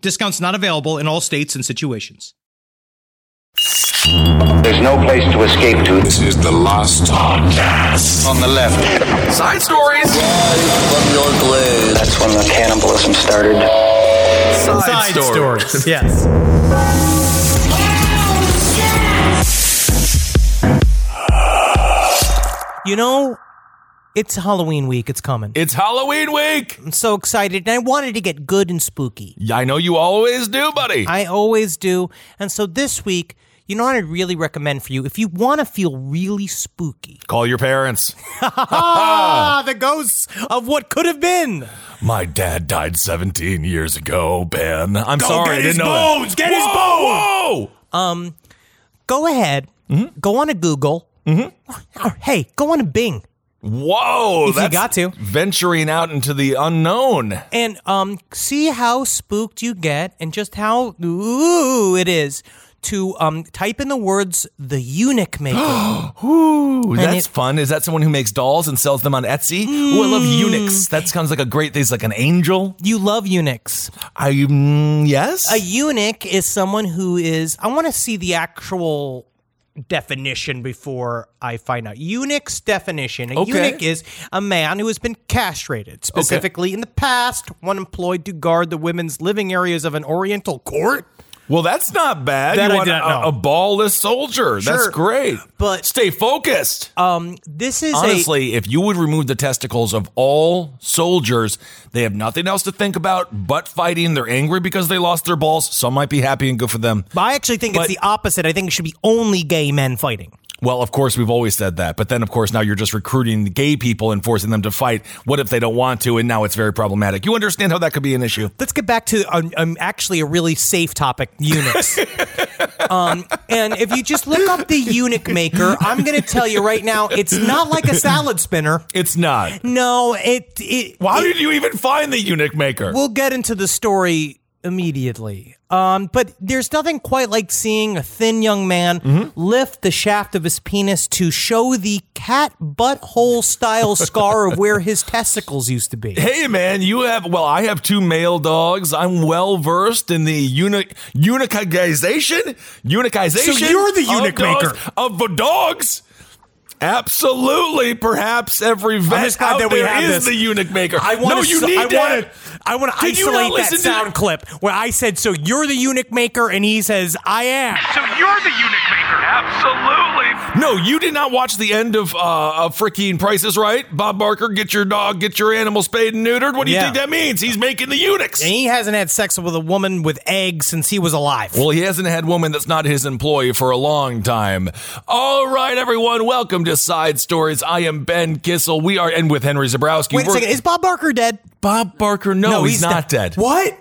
Discounts not available in all states and situations. There's no place to escape to. This is the last podcast. On the left. Side stories. That's when the cannibalism started. Side, stories. Yes. You know, it's Halloween week. It's coming. It's Halloween week. I'm so excited. And I wanted to get good and spooky. Yeah, I know you always do, buddy. I always do. And so this week, you know what I'd really recommend for you? If you want to feel really spooky. Call your parents. Ah, the ghosts of what could have been. My dad died 17 years ago, Ben. I'm sorry, I get didn't his know bones, that. get his whoa, Um, go ahead. Go on to Google. Mm-hmm. Hey, go on to Bing. Whoa! If you got to. venturing out into the unknown. and um see how spooked you get and just how ooh it is to um type in the words the eunuch maker Ooh, that's it- fun. Is that someone who makes dolls and sells them on Etsy? Ooh, I love eunuchs. That sounds like a great. There's like an angel. you love eunuchs I mm, yes. a eunuch is someone who is i want to see the actual definition before i find out. Eunuch's definition. A Okay. eunuch is a man who has been castrated specifically in the past one employed to guard the women's living areas of an oriental court Well, that's not bad. That you I want did not a, a ballless soldier. That's great. But- stay focused. um this is a Honestly, if you would remove the testicles of all soldiers, they have nothing else to think about but fighting. They're angry because they lost their balls. Some might be happy and good for them. I actually think But- it's the opposite. I think it should be only gay men fighting. Well, of course, we've always said that. But then, of course, now you're just recruiting gay people and forcing them to fight. What if they don't want to? And now it's very problematic. You understand how that could be an issue? Let's get back to um, um, actually a really safe topic: eunuchs. um, and if you just look up the eunuch maker, I'm going to tell you right now, it's not like a salad spinner. It's not. No, it. it How it- did you even find the eunuch maker? We'll get into the story immediately. Um, but there's nothing quite like seeing a thin young man Mm-hmm. lift the shaft of his penis to show the cat butthole style scar of where his testicles used to be. Hey man, you have well, I have two male dogs. I'm well versed in the eunuch eunuchization, eunuchization. So you're the of eunuch dogs- maker. of the dogs. Absolutely, perhaps every vet just glad out that we there have is this. the eunuch maker. I want no, to. you need I that. want to. I want to Did you not isolate that sound the- clip where I said, "So you're the eunuch maker," and he says, "I am." So you're the eunuch maker. Absolutely. No, you did not watch the end of uh, of freaking Prices Right. Bob Barker, get your dog, get your animal spayed and neutered. What do you Yeah. think that means? He's making the eunuchs. And he hasn't had sex with a woman with eggs since he was alive. Well, he hasn't had woman that's not his employee for a long time. All right, everyone, welcome to Side Stories. I am Ben Kissel. We are, and with Henry Zebrowski. Wait a we're- second. Is Bob Barker dead? Bob Barker? No, he's, not de- dead. What?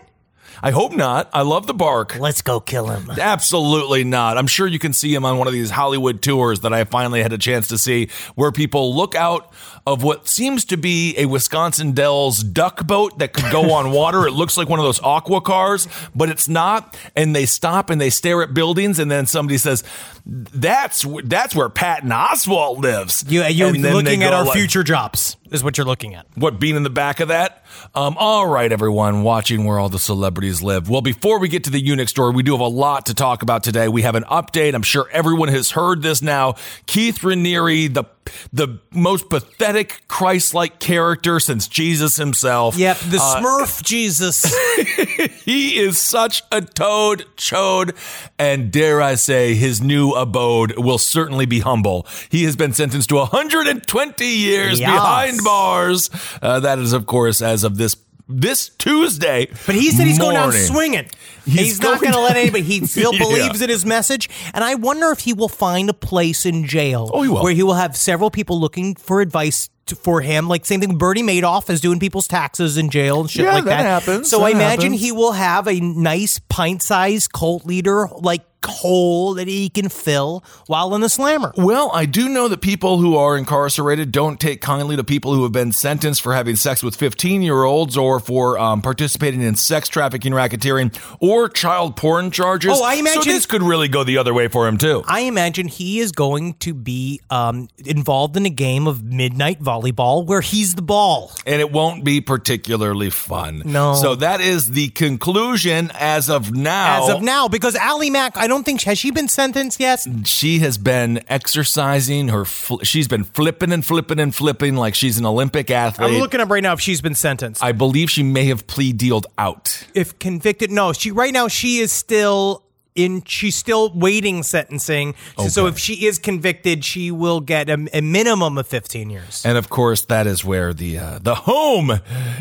I hope not. I love the bark. Let's go kill him. Absolutely not. I'm sure you can see him on one of these Hollywood tours that I finally had a chance to see, where people look out of what seems to be a Wisconsin Dells duck boat that could go on water. It looks like one of those aqua cars, but it's not. And they stop and they stare at buildings, and then somebody says, "That's that's where Patton Oswalt lives." You, you're And then they looking at our like- future jobs, is what you're looking at. What being in the back of that? Um, all right, everyone watching where all the celebrities live. Well, before we get to the eunuch story, we do have a lot to talk about today. We have an update. I'm sure everyone has heard this now. Keith Raniere, the the most pathetic Christ-like character since Jesus himself. Yep, the Uh, Smurf Jesus. he is such a toad chode, and dare I say, his new abode will certainly be humble. He has been sentenced to 120 years Yes. behind bars. Uh, that is, of course, as of this this Tuesday. But he said he's going out morning. swinging. He's He's, not going going to let anybody. He still Yeah. believes in his message, and I wonder if he will find a place in jail. Oh, he will. where he will have several people looking for advice. To, for him, like same thing. Bernie Madoff is doing people's taxes in jail and shit Yeah, like that that. happens. So I That imagine happens. he will have a nice pint-sized cult leader like hole that he can fill while in the slammer. Well, I do know that people who are incarcerated don't take kindly to people who have been sentenced for having sex with 15 year olds or for um, participating in sex trafficking, racketeering, or child porn charges. Oh, I imagine- So this could really go the other way for him, too. I imagine he is going to be um, involved in a game of midnight volleyball where he's the ball. and it won't be particularly fun. No. So that is the conclusion as of now. As of now, because Allie Mack, I don't think has she been sentenced yet. she has been exercising her. Fl- she's been flipping and flipping and flipping like she's an Olympic athlete. I'm looking up right now if she's been sentenced. I believe she may have plea dealed out. if convicted, no, she right now she is still in. She's still waiting sentencing. So- So if she is convicted, she will get a, a minimum of 15 years. And of course, that is where the uh, the home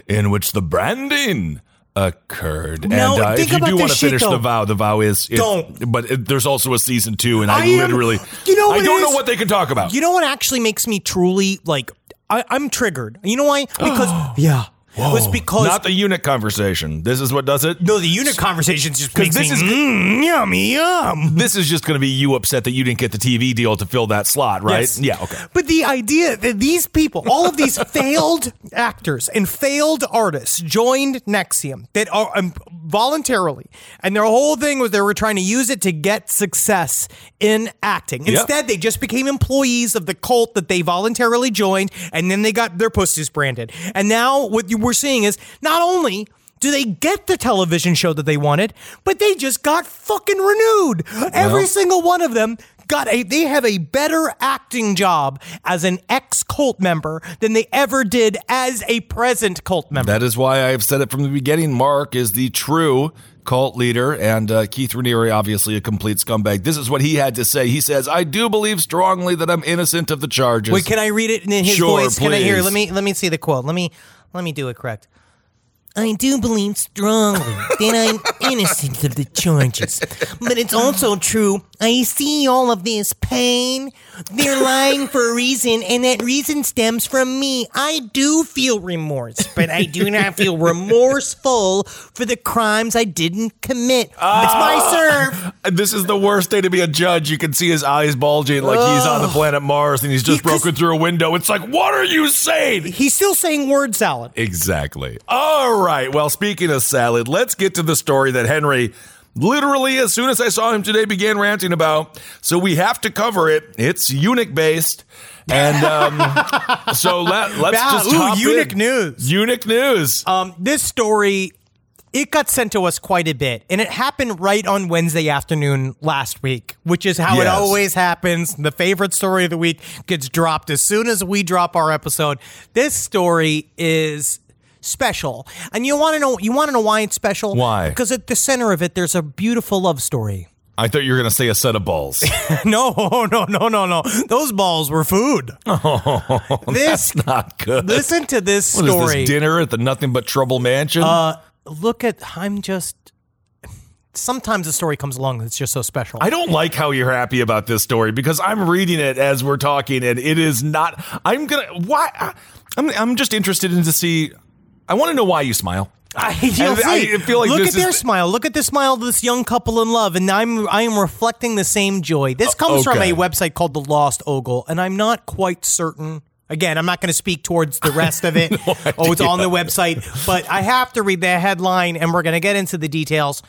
in which the branding occurred. No, and uh, if you do want to finish though. the vow, the vow is it- Don't. But it, there's also a season two, and I, I am- literally, you know I don't know what they can talk about. You know what actually makes me truly like I, I'm triggered. You know why? Because yeah, it was because Not the unit conversation. This is what does it. no, the unit conversations just because this me is- mm, yummy yum. This is just going to be you upset that you didn't get the TV deal to fill that slot, right? Yes. Yeah, okay. But the idea that these people, all of these failed actors and failed artists joined NXIVM that are um, voluntarily, and their whole thing was they were trying to use it to get success in acting. Instead, they just became employees of the cult that they voluntarily joined, and then they got their pussies branded. And now what you- we're seeing is not only do they get the television show that they wanted, but they just got fucking renewed. Every single one of them got a they have a better acting job as an ex cult member than they ever did as a present cult member. That is why I have said it from the beginning. Mark is the true cult leader, and uh, Keith Raniere, obviously a complete scumbag. This is what he had to say. He says, "I do believe strongly that I'm innocent of the charges." Wait, can I read it in his Sure, voice? Can I hear? Let me let me see the quote. Let me let me do it correct. I do believe strongly that I'm innocent of the charges. But it's also true, I see all of this pain. They're lying for a reason, and that reason stems from me. I do feel remorse, but I do not feel remorseful for the crimes I didn't commit. it's my ah. serve. This is the worst day to be a judge. You can see his eyes bulging like he's on the planet Mars and he's just Because- broken through a window. It's like, what are you saying? He's still saying word salad. Exactly. All right. Well, speaking of salad, let's get to the story that Henry literally, as soon as I saw him today, began ranting about. So we have to cover it. It's eunuch based. And um, so let, let's Wow, just ooh, eunuch in. news. Eunuch news. Um, this story, it got sent to us quite a bit, and it happened right on Wednesday afternoon last week, which is how it always happens. The favorite story of the week gets dropped as soon as we drop our episode. This story is special, and you want to know you want to know why it's special? Why? Because at the center of it, there's a beautiful love story. I thought you were going to say a set of balls. no, no, no, no, no. Those balls were food. Oh, this Not good. listen to this What is story. this dinner at the Nothing But Trouble Mansion? Uh, look at I'm just. Sometimes a story comes along that's just so special. I don't like how you're happy about this story because I'm reading it as we're talking and it is not. I'm gonna. Why? I'm. I'm just interested in to see. I want to know why you smile. I, I- I feel like look at their is- smile. Look at the smile of this young couple in love, and I'm I am reflecting the same joy. This comes from a website called The Lost Ogle, and I'm not quite certain. Again, I'm not going to speak towards the rest of it. oh, it's on the website, but I have to read the headline, and we're going to get into the details.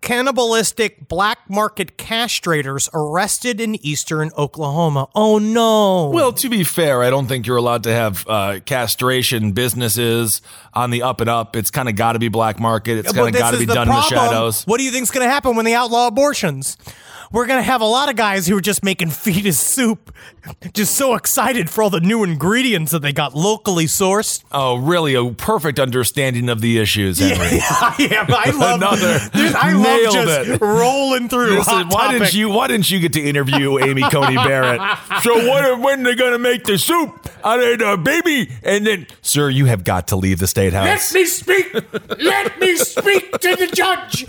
Cannibalistic black market castrators arrested in eastern Oklahoma. Oh no. Well, to be fair, I don't think you're allowed to have uh, castration businesses on the up and up. It's kind of got to be black market. It's kind of got to be done in the shadows. What do you think's going to happen when they outlaw abortions? We're going to have a lot of guys who are just making fetus soup, just so excited for all the new ingredients that they got locally sourced. Oh, really? A perfect understanding of the issues, Henry. yeah, but I love, Another dude, I nailed love just it. rolling through. Listen, Hot why didn't you? Why didn't you get to interview Amy Coney Barrett? so when when they gonna make the soup out of the baby? And then, sir, you have got to leave the state house. Let me speak. Let me speak to the judge.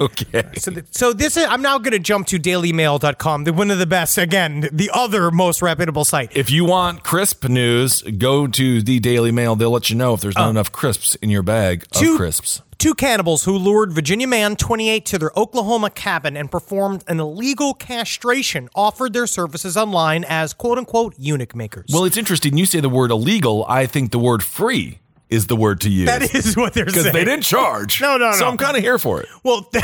okay. So, th- so this is. I'm now going to jump to DailyMail.com, the one of the best. Again, the other most reputable site. If you want crisp news, go to the Daily Mail. They'll let you know if there's not uh. enough crisps in your bag of Two- crisps. Two cannibals who lured Virginia man 28 to their Oklahoma cabin and performed an illegal castration offered their services online as quote unquote eunuch makers. Well, it's interesting. You say the word illegal. I think the word free is the word to use. that is what they're saying. because they didn't charge. No, no, So no. I'm kind of here for it. Well,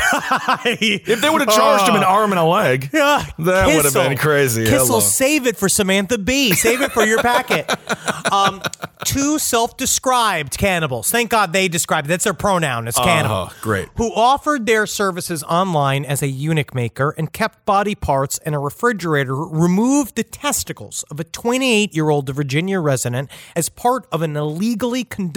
If they would have charged him an arm and a leg, that would have been crazy. Kissel, Hello. save it for Samantha Bee Save it for your packet. Um, two self-described cannibals. Thank God they described. That's their pronoun. It's cannibal. Oh, great. Who offered their services online as a eunuch maker and kept body parts in a refrigerator. Removed the testicles of a 28-year-old Virginia resident as part of an illegally conducted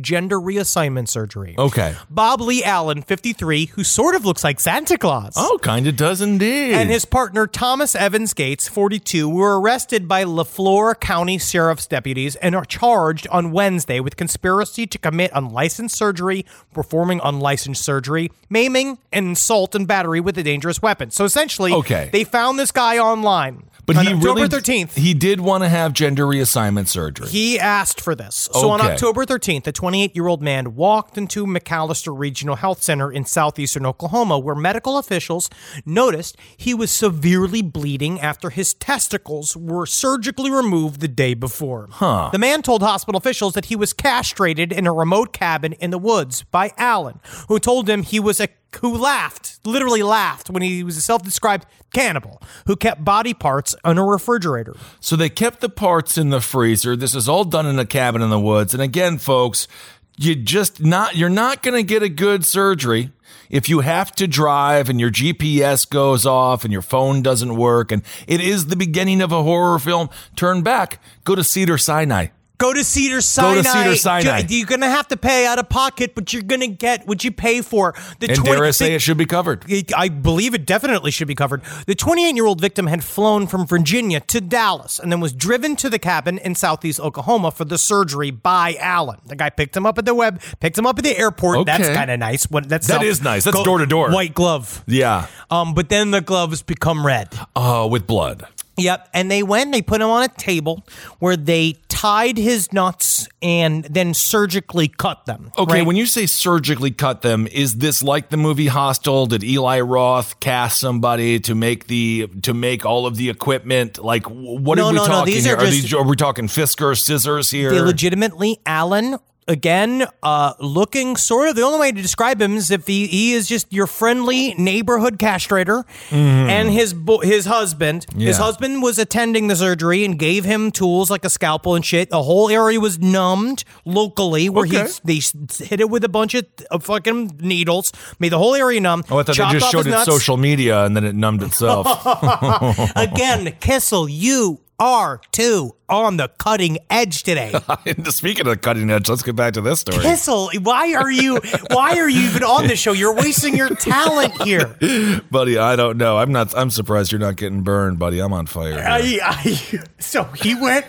gender reassignment surgery. Okay. Bob Lee Allen, 53, who sort of looks like Santa Claus Oh, kind of does indeed. and his partner Thomas Evans Gates, 42, were arrested by Le Flore County Sheriff's deputies and are charged on Wednesday with conspiracy to commit unlicensed surgery, performing unlicensed surgery, maiming, and assault and battery with a dangerous weapon. So essentially, Okay. they found this guy online. But on he October really 13th. He did want to have gender reassignment surgery. He asked for this. So on October 13th, a 28 year old man walked into McAlester Regional Health Center in southeastern Oklahoma, where medical officials noticed he was severely bleeding after his testicles were surgically removed the day before. Huh. The man told hospital officials that he was castrated in a remote cabin in the woods by Allen, who told him he was a who laughed, literally laughed when he was a self-described cannibal who kept body parts in a refrigerator. So they kept the parts in the freezer. This is all done in a cabin in the woods. And again, folks, you just not you're not going to get a good surgery if you have to drive and your GPS goes off and your phone doesn't work and it is the beginning of a horror film. Turn back, go to Cedar Sinai. Go to Cedar Sinai. Go to Cedar Sinai. You're gonna have to pay out of pocket, but you're gonna get what you pay for. The And 20 dare I say the- it should be covered. I believe it definitely should be covered. The 28 year old victim had flown from Virginia to Dallas and then was driven to the cabin in southeast Oklahoma for the surgery by Allen. The guy picked him up at the web, picked him up at the airport. That's kind of nice. What that's That is nice. That's door to door. White glove. Yeah. Um, but then the gloves become red. Oh, with blood. Yep. And they went, they put him on a table where they tied his nuts and then surgically cut them. Okay, right? when you say surgically cut them, is this like the movie Hostel? Did Eli Roth cast somebody to make the to make all of the equipment? Like, what No, are we no, no, talking these here? are Are, just- these are we talking Fiskars scissors here? they legitimately, Allen, again, uh, looking sort of the only way to describe him is if he, he is just your friendly neighborhood castrator and his bo- his husband. His Mm-hmm. Husband was attending the surgery and gave him tools like a scalpel and shit. The whole area was numbed locally where Okay. he they hit it with a bunch of, of fucking needles, made the whole area numb. oh, I thought they just showed it nuts. social media and then it numbed itself. Again, Kissel, you are too on the cutting edge today. Speaking of the cutting edge, let's get back to this story. Kissel, why are you why are you even on this show? You're wasting your talent here. buddy, I don't know. I'm not. I'm surprised you're not getting burned, buddy. I'm on fire. I, I, so he went.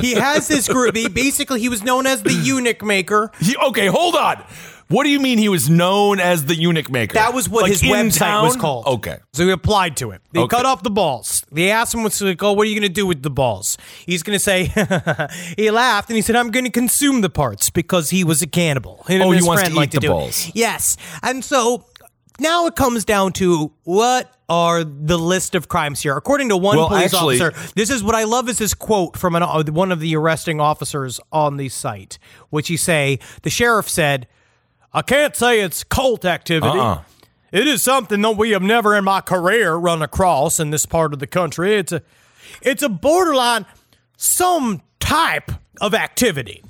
He has this group. He, basically, he was known as the eunuch maker. He- okay, hold on. What do you mean he was known as the eunuch maker? That was what Like his website was called. Okay. So he applied to it. They Okay. cut off the balls. They asked him, what's like, oh, what are you going to do with the balls? He's going to say, he laughed and he said, I'm going to consume the parts because he was a cannibal. Him Oh, he wants to eat liked the do it. balls. Yes. And so now it comes down to what are the list of crimes here? According to one Well, police actually- officer, this is what I love is this quote from an, uh, one of the arresting officers on the site, which he say, the sheriff said, I can't say it's cult activity. Uh-uh. It is something that we have never in my career run across in this part of the country. It's a it's a borderline some type of activity.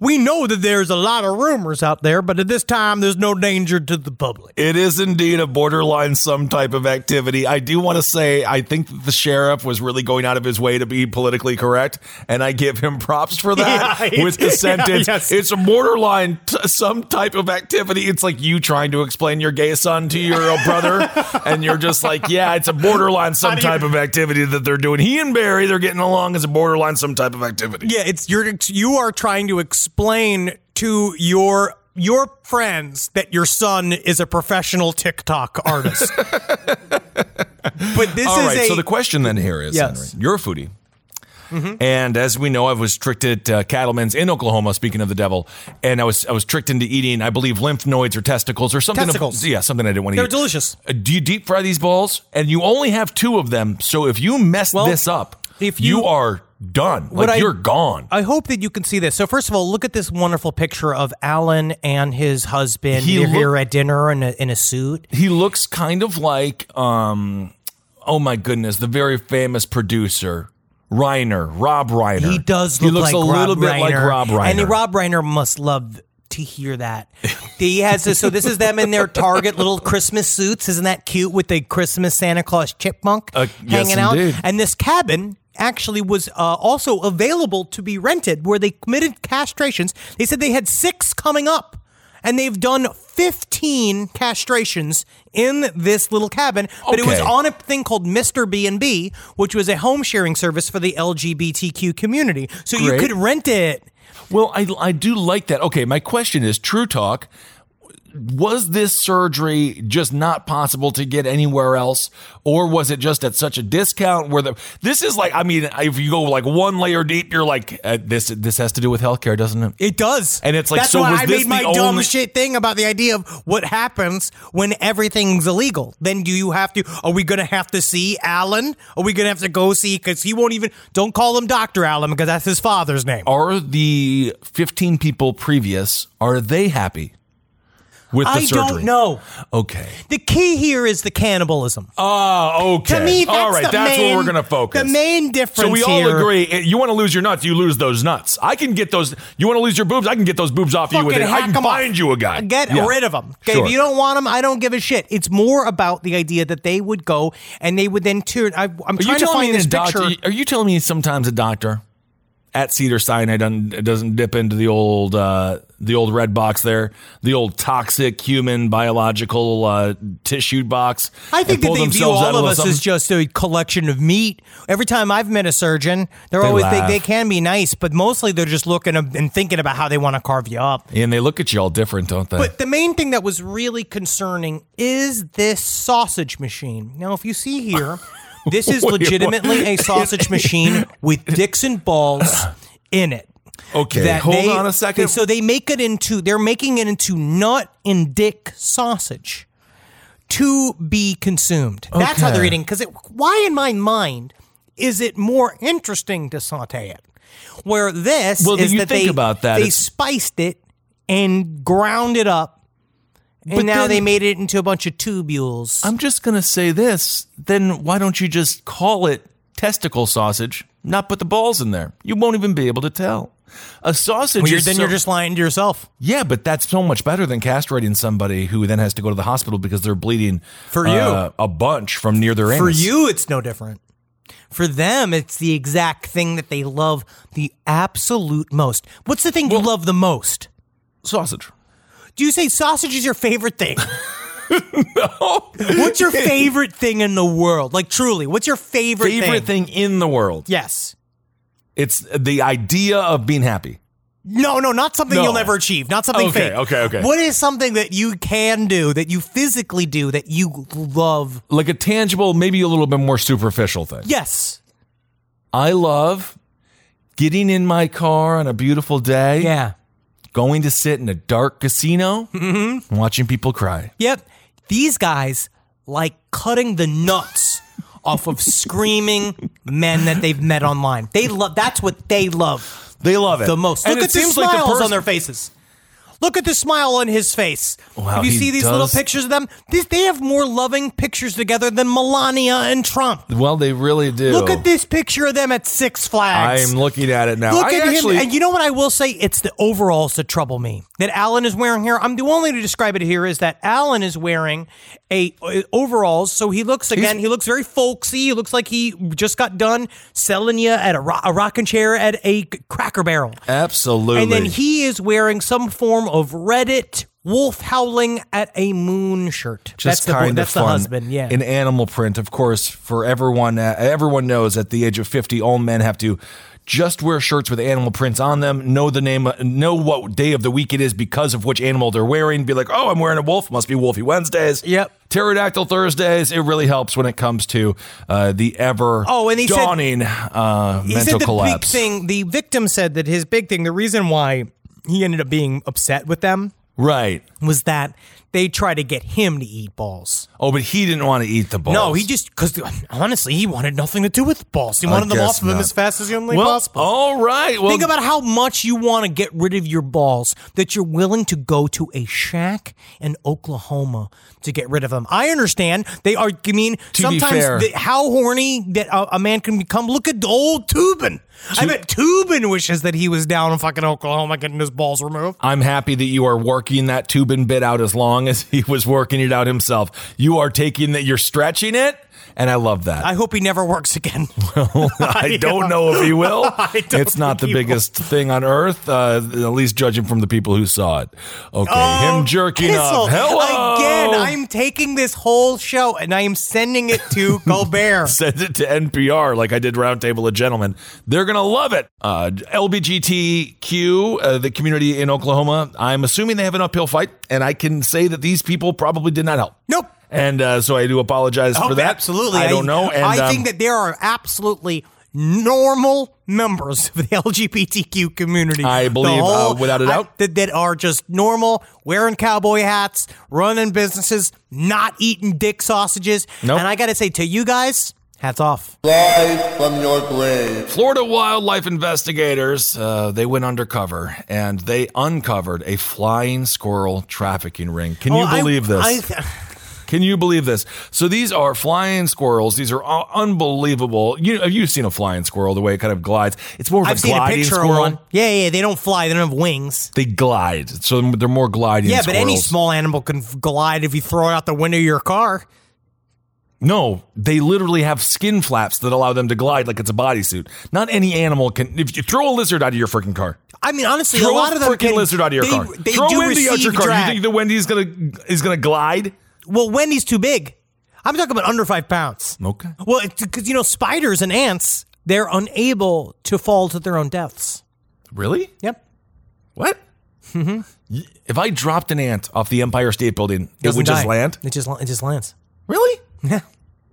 We know that there's a lot of rumors out there, but at this time there's no danger to the public. It is indeed a borderline some type of activity. I do want to say I think that the sheriff was really going out of his way to be politically correct, and I give him props for that Yeah, with the yeah, sentence. yes. It's a borderline t- some type of activity. It's like you trying to explain your gay son to your brother, and you're just like, yeah, it's a borderline some type of activity that they're doing. He and Barry, they're getting along as a borderline some type of activity. Yeah, it's you're you are trying to explain to your your friends that your son is a professional TikTok artist. but this All is right. a so the question then here is, Yes. Mm-hmm. Henry, you're a foodie. And as we know, I was tricked at uh, Cattleman's in Oklahoma. Speaking of the devil, and I was I was tricked into eating, I believe, lymph nodes or testicles or something. of- yeah, something I didn't want to eat. They're delicious. Uh, do you deep fry these balls? And you only have two of them. So if you mess Well, this up, if you, you- are done. What Like I- you're gone. I hope that you can see this. So first of all, look at this wonderful picture of Allen and his husband. He look- here at dinner in a, in a suit. he looks kind of like, um, oh my goodness, the very famous producer. Reiner, Rob Reiner. He does He look looks like a little Rob bit like Rob Reiner. And Rob Reiner must love to hear that. he has this, so this is them in their Target little Christmas suits. Isn't that cute with the Christmas Santa Claus chipmunk Uh, yes, hanging out? indeed. And this cabin actually was uh, also available to be rented where they committed castrations. They said they had six coming up. And they've done 15 castrations in this little cabin, but it was on a thing called Mr. B&B, which was a home sharing service for the LGBTQ community. So you could rent it. Well, I, I do like that. Okay, my question is True Talk. Was this surgery just not possible to get anywhere else, or was it just at such a discount? Where the this is like, I mean, if you go like one layer deep, you're like, uh, this this has to do with healthcare, doesn't it? It does. And it's like, That's so why was I this made my the dumb shit thing about the idea of what happens when everything's illegal. Then do you have to, are we going to have to see Allen? Are we going to have to go see, because he won't even, don't call him Dr. Allen because that's his father's name. Are the 15 people previous are they happy with the I surgery? don't know. Okay. The key here is the cannibalism. Oh, okay. To me, that's all right. the That's main, where we're gonna focus. The main difference So we all here- agree. eh, You want to lose your nuts, you lose those nuts. I can get those. You want to lose your boobs, I can get those boobs off you with it. I can 'em off. find you a guy. Get Yeah. rid of them. Okay, Sure. if you don't want them, I don't give a shit. It's more about the idea that they would go and they would then turn. I, you trying to find me this doctor? picture. Are you telling me sometimes a doctor at Cedar Sinai doesn't, doesn't dip into the old uh, the old red box there, the old toxic human biological uh, tissue box? I think that they view all of us something? as just a collection of meat. Every time I've met a surgeon, they're They always they, they can be nice, but mostly they're just looking and thinking about how they want to carve you up. and they look at you all different, don't they? But the main thing that was really concerning is this sausage machine. Now, if you see here, this is Wait, legitimately a sausage machine with dicks and balls in it. Okay, hold on a second. So they make it into they're making it into nut and dick sausage to be consumed. That's how they're eating. Because why, in my mind, is it more interesting to saute it? Where this Well, is you that think they about that, they it's- spiced it and ground it up, and But now then- they made it into a bunch of tubules. I'm just going to say this. Then why don't you just call it testicle sausage, not put the balls in there? You won't even be able to tell. A sausage Well, you're- then so- you're just lying to yourself. Yeah, but that's so much better than castrating somebody who then has to go to the hospital because they're bleeding For you. uh, a bunch from near their For anus. For you, it's no different. For them, it's the exact thing that they love the absolute most. What's the thing you love the most? sausage. Do you say sausage is your favorite thing? no. What's your favorite thing in the world? Like truly, what's your favorite, Favorite thing in the world. Yes. It's the idea of being happy. No, no, not something No. you'll never achieve. Not something Okay, fake. okay, okay. What is something that you can do, that you physically do, that you love? Like a tangible, maybe a little bit more superficial thing. Yes. I love getting in my car on a beautiful day. Yeah. Going to sit in a dark casino, Mm-hmm. watching people cry. Yep. These guys like cutting the nuts off of screaming men that they've met online. They love that's what they love They love it the most. And Look it at the seems smiles like the person, on their faces. Look at the smile on his face. Wow, Have you see these little pictures of them? These, they have more loving pictures together than Melania and Trump. Well, they really do. Look at this picture of them at Six Flags. I'm looking at it now. Look I at actually, him, and you know what I will say? It's the overalls that trouble me. That Allen is wearing here. I'm the only to describe it here is that Allen is wearing a overalls, so he looks again. he looks very folksy. He looks like he just got done selling you at a, ro- a rocking chair at a Cracker Barrel. absolutely. And then he is wearing some form of Reddit wolf howling at a moon shirt. just that's the kind that's of the fun. husband. Yeah. in animal print, of course. For everyone, uh, everyone knows at the age of fifty, all men have to just wear shirts with animal prints on them. Know the name, know what day of the week it is because of which animal they're wearing. Be like, oh, I'm wearing a wolf. Must be Wolfy Wednesdays. Yep. Pterodactyl Thursdays. It really helps when it comes to uh, the ever Oh, and he said- dawning uh, he mental said the collapse. big thing. The victim said that his big thing, the reason why he ended up being upset with them, Right. was that they tried to get him to eat balls. Oh, but he didn't want to eat the balls. No, he just because honestly, he wanted nothing to do with balls. He wanted them off of him not. as fast as humanly well, possible. All right. Well, Think about how much you want to get rid of your balls that you're willing to go to a shack in Oklahoma to get rid of them. I understand they are. I mean, sometimes the, how horny that a, a man can become. Look at the old Toobin. I bet Toobin wishes that he was down in fucking Oklahoma getting his balls removed. I'm happy that you are working that Toobin bit out as long as he was working it out himself. You are taking that, you're stretching it, and I love that. I hope he never works again. Well, I don't know if he will. It's not the he will. biggest thing on earth, uh, at least judging from the people who saw it. Okay, Oh, him jerking off. Hello. Again, I'm taking this whole show and I am sending it to Colbert. Send it to NPR like I did Roundtable of Gentlemen. They're going to love it. Uh, LBGTQ, uh, the community in Oklahoma, I'm assuming they have an uphill fight, and I can say that these people probably did not help. Nope. And uh, so I do apologize Oh, for that. Absolutely. I don't know. And, I um, think that there are absolutely normal members of the LGBTQ community. I The believe, uh, without a doubt. that, that are just normal, wearing cowboy hats, running businesses, not eating dick sausages. Nope. And I got to say to you guys, hats off. Live from your grave. Florida wildlife investigators uh, they went undercover and they uncovered a flying squirrel trafficking ring. Can you Well, I- believe this? I- Can you believe this? So these are flying squirrels. These are unbelievable. You have you seen a flying squirrel? The way it kind of glides. It's more of I've a seen a picture squirrel. Yeah, yeah, they don't fly. They don't have wings. They glide, so they're more gliding. Yeah, but any small animal can glide if you throw it out the window of your car. No, they literally have skin flaps that allow them to glide like it's a bodysuit. Not any animal can. If you throw a lizard out of your freaking car, I mean, honestly, throw a lot of them freaking can, lizard out of your they, car. They throw do Wendy out your car. drag. You think the Wendy's gonna is gonna glide? Well, Wendy's too big. I'm talking about under five pounds. Okay. Well, because you know, spiders and ants, they're unable to fall to their own deaths. Really? Yep. What? Mm-hmm. If I dropped an ant off the Empire State Building, it Doesn't would just land. It just it just lands. Really? Yeah.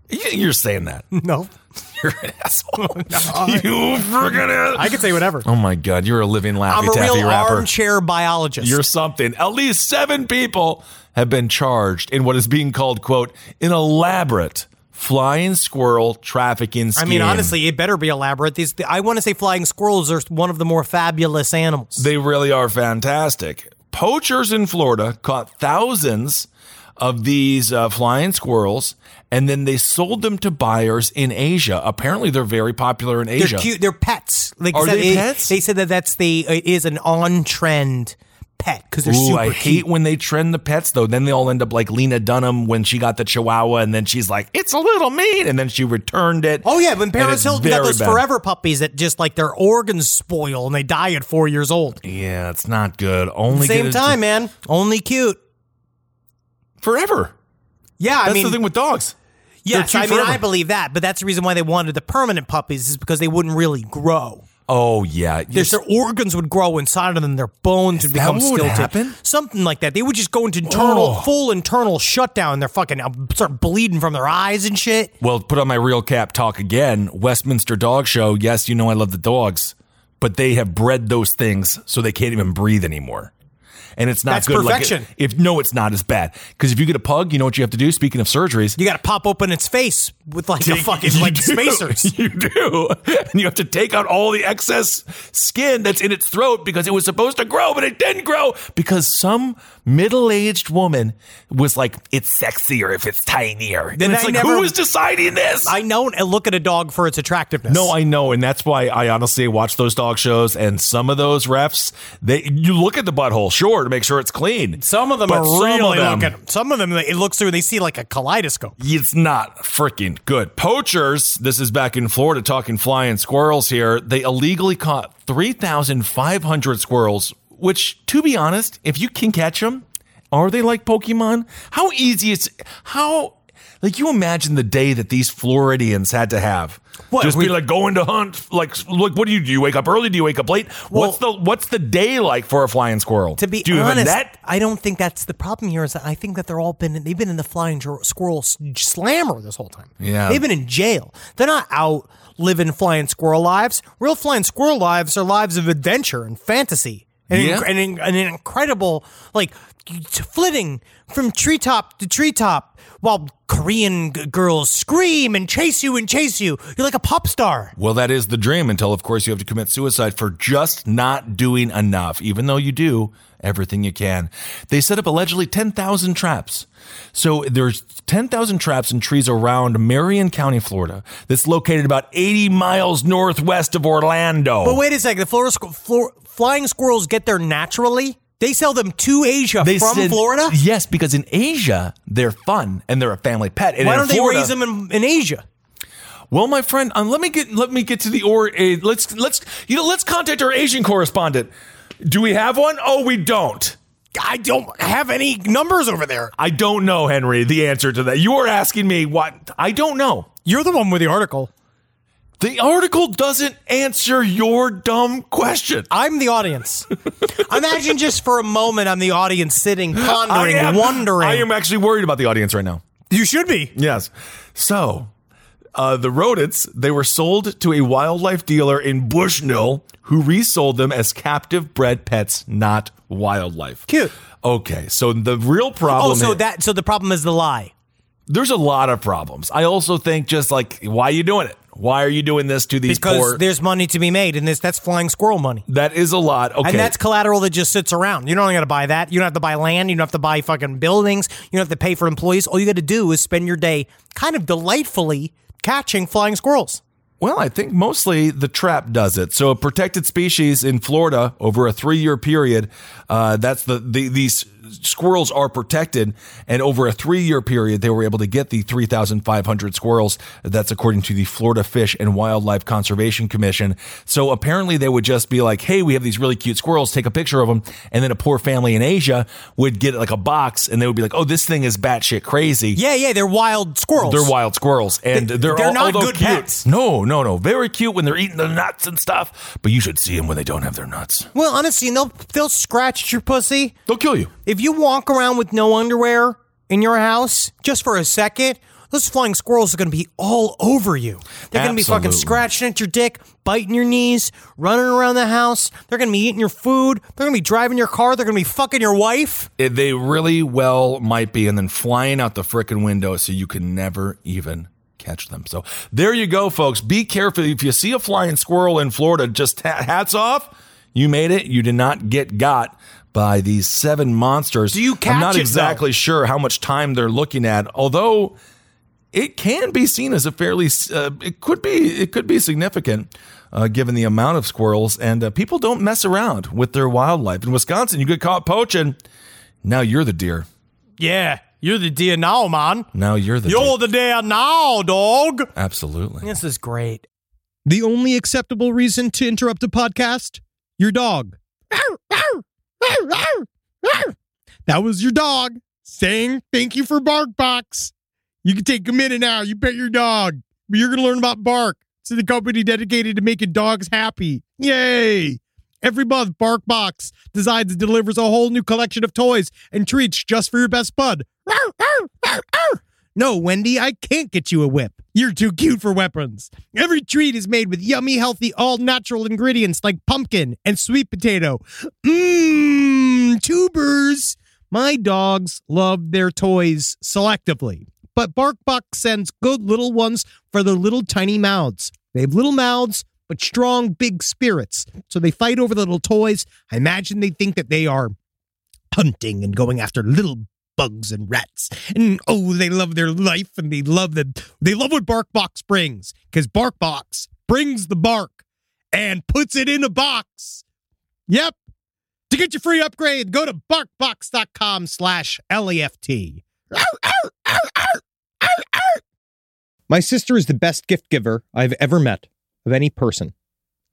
You- You're saying that. No. You're an asshole. you freaking I can say whatever. Oh my god, you're a living Laffy I'm a Taffy real rapper. armchair biologist. You're something. At least seven people have been charged in what is being called, quote, an elaborate flying squirrel trafficking scheme. I mean, honestly, it better be elaborate. These, I want to say flying squirrels are one of the more fabulous animals. They really are fantastic. Poachers in Florida caught thousands of these uh, flying squirrels, and then they sold them to buyers in Asia. Apparently, they're very popular in Asia. They're cute. They're pets. Like Are they it- pets? They said that that's the it is an on trend pet because they're Ooh, super I cute. hate when they trend the pets though. Then they all end up like Lena Dunham when she got the Chihuahua, and then she's like, "It's a little mean," and then she returned it. Oh yeah, when Paris Hilton got those bad. forever puppies that just like their organs spoil and they die at four years old. Yeah, it's not good. Only Same time, man. Only cute. forever. Yeah, I That's mean, the thing with dogs. yes, They're I mean, forever. I believe that, but that's the reason why they wanted the permanent puppies is because they wouldn't really grow. Oh yeah, Their, their organs would grow inside of them. Their bones would become what would happen? Something like that. They would just go into internal, Oh. full internal shutdown. They're fucking uh, start bleeding from their eyes and shit. Well, put on my real cap talk again. Westminster Dog Show. Yes, you know I love the dogs, but they have bred those things so they can't even breathe anymore. And it's not That's good. Like, perfection. if no, it's not as bad because if you get a pug, you know what you have to do. Speaking of surgeries, You got to pop open its face with like a fucking like do. spacers. You do. And you have to take out all the excess skin that's in its throat because it was supposed to grow, but it didn't grow because some middle aged woman was like, it's sexier if it's tinier. Then it's I like, never- who is deciding this? I know and look at a dog for its attractiveness. no, I know, and that's why I honestly watch those dog shows. And some of those refs, they you look at the butthole, sure, to make sure it's clean. Some of them But are some of really them- looking. Some of them, it looks through and they see like a kaleidoscope. It's not freaking good. Poachers, this is back in Florida talking flying squirrels here. They illegally caught 3,500 squirrels, which, to be honest, if you can catch them, are they like Pokemon? How easy is, how, like you imagine the day that these Floridians had to have. What, Just we- be like going to hunt, like, look, what do you do? You wake up early? Do you wake up late? what's the, what's the day like for a flying squirrel? To be do honest? I don't think that's the problem here. Is that I think that they're all been they've been in the flying squirrel slammer this whole time. Yeah. they've been in jail. They're not out living flying squirrel lives. Real flying squirrel lives are lives of adventure and fantasy and, Yeah. and, and an incredible like flitting from treetop to treetop while Korean g- girls scream and chase you and chase you. You're like a pop star. Well, that is the dream until, of course, you have to commit suicide for just not doing enough, even though you do everything you can. They set up allegedly 10,000 traps. So there's 10,000 traps in trees around Marion County, Florida, that's located about 80 miles northwest of Orlando. But wait a second, the Florida squ- Flor- flying squirrels get there naturally. They sell them to Asia They from said- Florida. Yes, because in Asia, they're fun and they're a family pet. And Why don't Florida- they raise them in, in Asia? Well, my friend, um, let me get let me get to the or uh, let's let's you know let's contact our Asian correspondent. Do we have one? Oh, we don't. I don't have any numbers over there. I don't know, Henry, the answer to that. You are asking me what I don't know. You're the one with the article. The article doesn't answer your dumb question. I'm the audience. Imagine just for a moment I'm the audience sitting, pondering, I am, wondering. I am actually worried about the audience right now. you should be. Yes. So, uh, the rodents, they were sold to a wildlife dealer in Bushnell who resold them as captive bred pets, not wildlife. Cute. Okay, so the real problem Oh, so is- that so the problem is the lie. there's a lot of problems. I also think just like why are you doing it? Why are you doing this to these Because poor there's money to be made, and this that's flying squirrel money. That is a lot. Okay. And that's collateral that just sits around. You don't got to buy that. You don't have to buy land. You don't have to buy fucking buildings. You don't have to pay for employees. All you got to do is spend your day kind of delightfully catching flying squirrels. Well, I think mostly the trap does it. So, a protected species in Florida over a three-year period. Uh, that's the, the these squirrels are protected, and over a three-year period, they were able to get the 3,500 squirrels. That's according to the Florida Fish and Wildlife Conservation Commission. So, apparently, they would just be like, "Hey, we have these really cute squirrels. Take a picture of them," and then a poor family in Asia would get like a box, and they would be like, "Oh, this thing is batshit crazy." Yeah, yeah, they're wild squirrels. They're wild squirrels, and They- they're, they're all, not good cute, pets. No, no, no, very cute when they're eating the nuts and stuff. But you should see them when they don't have their nuts. Well, honestly, they'll they'll scratch your pussy. They'll kill you. If you walk around with no underwear in your house just for a second, those flying squirrels are going to be all over you. They're going to be fucking Absolutely. scratching at your dick, biting your knees, running around the house. They're going to be eating your food. They're going to be driving your car. They're going to be fucking your wife. It- they really well might be, and then flying out the frickin' window so you can never even catch them. So there you go, folks. Be careful if you see a flying squirrel in Florida. Just ha- hats off. You made it. You did not get got by these seven monsters. Do you I'm not it, exactly though? sure how much time they're looking at, although it can be seen as a fairly uh, it could be it could be significant uh, given the amount of squirrels and uh, people don't mess around with their wildlife in wisconsin you get caught poaching now you're the deer Yeah, you're the deer now, man. now you're the deer. You're the deer now, dog. absolutely This is great. The only acceptable reason to interrupt a podcast? Your dog. That was your dog saying thank you for BarkBox. You can take a minute now. You pet your dog, but you're going to learn about Bark. It's the company dedicated to making dogs happy. Yay! Every month, BarkBox designs and delivers a whole new collection of toys and treats just for your best bud. No, Wendy, I can't get you a whip. You're too cute for weapons. Every treat is made with yummy, healthy, all natural ingredients like pumpkin and sweet potato. Mmm, tubers. My dogs love their toys selectively, but BarkBox sends good little ones for their little tiny mouths. They have little mouths, but strong, big spirits. So they fight over the little toys. I imagine they think that they are hunting and going after little bugs and rats. And oh, they love their life and they love the they love what BarkBox brings because BarkBox brings the bark and puts it in a box. Yep. To get your free upgrade, go to barkbox.com slash left. My sister is the best gift giver I've ever met of any person.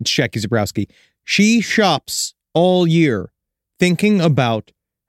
It's Jackie Zebrowski. She shops all year thinking about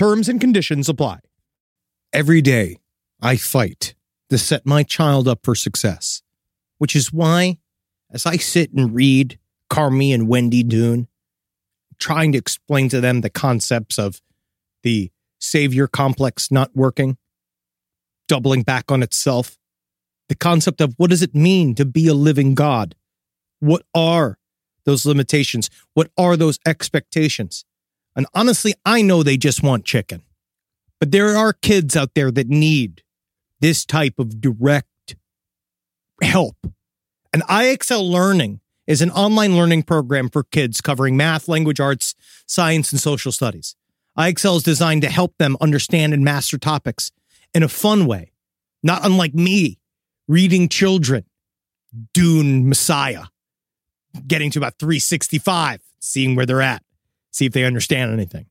Terms and conditions apply. Every day, I fight to set my child up for success, which is why, as I sit and read Carmi and Wendy Dune, trying to explain to them the concepts of the savior complex not working, doubling back on itself, the concept of what does it mean to be a living God? What are those limitations? What are those expectations? And honestly, I know they just want chicken. But there are kids out there that need this type of direct help. And IXL Learning is an online learning program for kids covering math, language arts, science, and social studies. IXL is designed to help them understand and master topics in a fun way, not unlike me reading children Dune Messiah, getting to about 365, seeing where they're at see if they understand anything.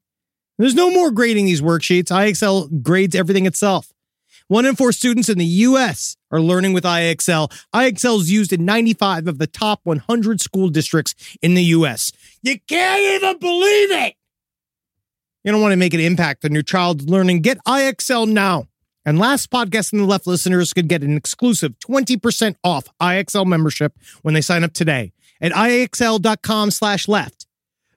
There's no more grading these worksheets. IXL grades everything itself. One in four students in the US are learning with IXL. IXL is used in 95 of the top 100 school districts in the US. You can't even believe it. You don't want to make an impact on your child's learning. Get IXL now. And last podcast in the left listeners could get an exclusive 20% off IXL membership when they sign up today at IXL.com slash left.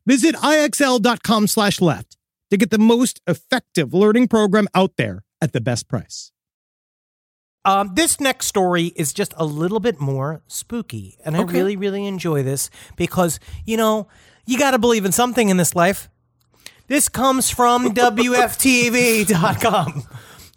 Visit IXL.com slash left to get the most effective learning program out there at the best price. Um, this next story is just a little bit more spooky, and I really, really enjoy this because, you know, you got to believe in something in this life. This comes from WFTV.com.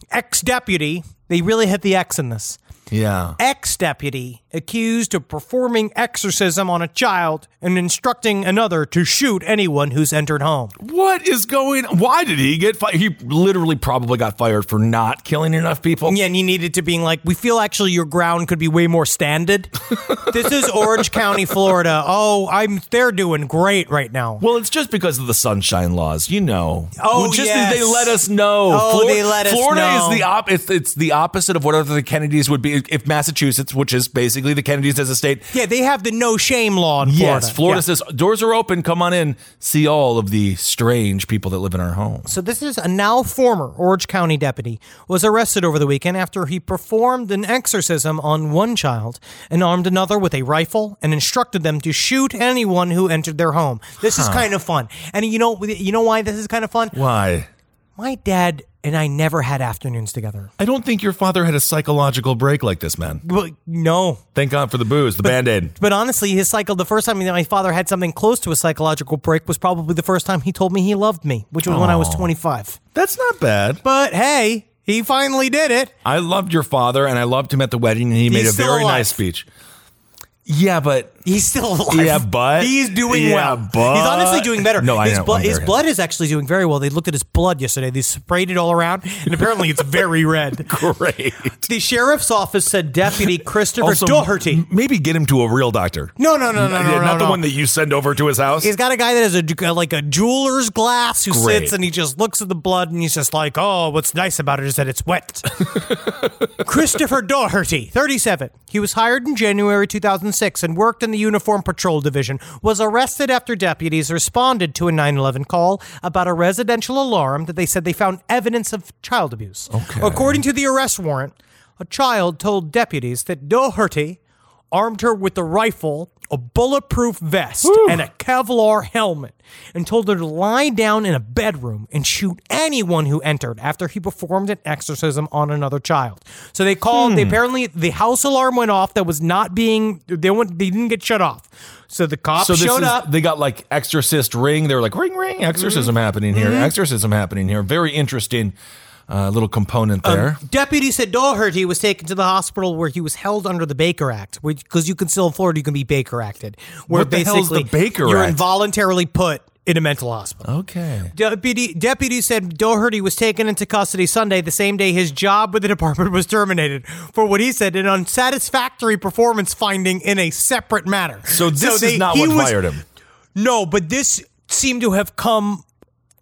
Ex deputy, they really hit the X in this. Yeah. Ex deputy accused of performing exorcism on a child and instructing another to shoot anyone who's entered home. What is going Why did he get fired? He literally probably got fired for not killing enough people. Yeah, and he needed to being like, we feel actually your ground could be way more standard. this is Orange County, Florida. Oh, I'm they're doing great right now. Well, it's just because of the sunshine laws, you know. Oh, just yes. they let us know. Oh, they let us Florida know. is the op- it's, it's the opposite of whatever the Kennedys would be if Massachusetts, which is basically the Kennedys as a state. Yeah, they have the no shame law in Florida. Yes, Florida Yeah. says doors are open. Come on in. See all of the strange people that live in our homes. So this is a now former Orange County deputy was arrested over the weekend after he performed an exorcism on one child and armed another with a rifle and instructed them to shoot anyone who entered their home. This is kind of fun. And you know you know why this is kind of fun? Why? My dad and I never had afternoons together. I don't think your father had a psychological break like this, man. Well, no. Thank God for the booze, the band aid. But honestly, his cycle, the first time that my father had something close to a psychological break was probably the first time he told me he loved me, which was when I was 25. That's not bad. But hey, he finally did it. I loved your father and I loved him at the wedding and he made a very alive. nice speech. Yeah, but He's still alive. Yeah, but- he's doing yeah, well. but- he's honestly doing better. No, I his wonder his him. blood is actually doing very well. They looked at his blood yesterday. They sprayed it all around, and apparently it's very red. Great. The sheriff's office said Deputy Christopher Also, Doherty. maybe get him to a real doctor. No, no, no, no, no, Yeah, no, not the one that you send over to his house. He's got a guy that has a like a jeweler's glass who Great. sits and he just looks at the blood and he's just like, "Oh, what's nice about it is that it's wet." Christopher Doherty, 37. He was hired in January 2006 and worked in the Uniform Patrol Division. Was arrested after deputies responded to a 911 call about a residential alarm that they said they found evidence of child abuse. Okay. According to the arrest warrant, a child told deputies that Doherty armed her with a rifle, a bulletproof vest, and a Kevlar helmet, and told her to lie down in a bedroom and shoot anyone who entered after he performed an exorcism on another child. So they called. Hmm. They apparently the house alarm went off. That was not being. They went. They didn't get shut off. So the cops so showed is, up. They got like exorcist ring. They were like ring ring exorcism happening here. Exorcism happening here. Very interesting uh, little component there. Deputy said Doherty was taken to the hospital where he was held under the Baker Act, because you can still in Florida you can be Baker Acted, where What the hell's the basically Baker you're Act? involuntarily put in a mental hospital. okay. Deputy deputy said Doherty was taken into custody Sunday, the same day his job with the department was terminated for what he said an unsatisfactory performance finding in a separate matter. So this they- is not what was- fired him. No, but this seemed to have come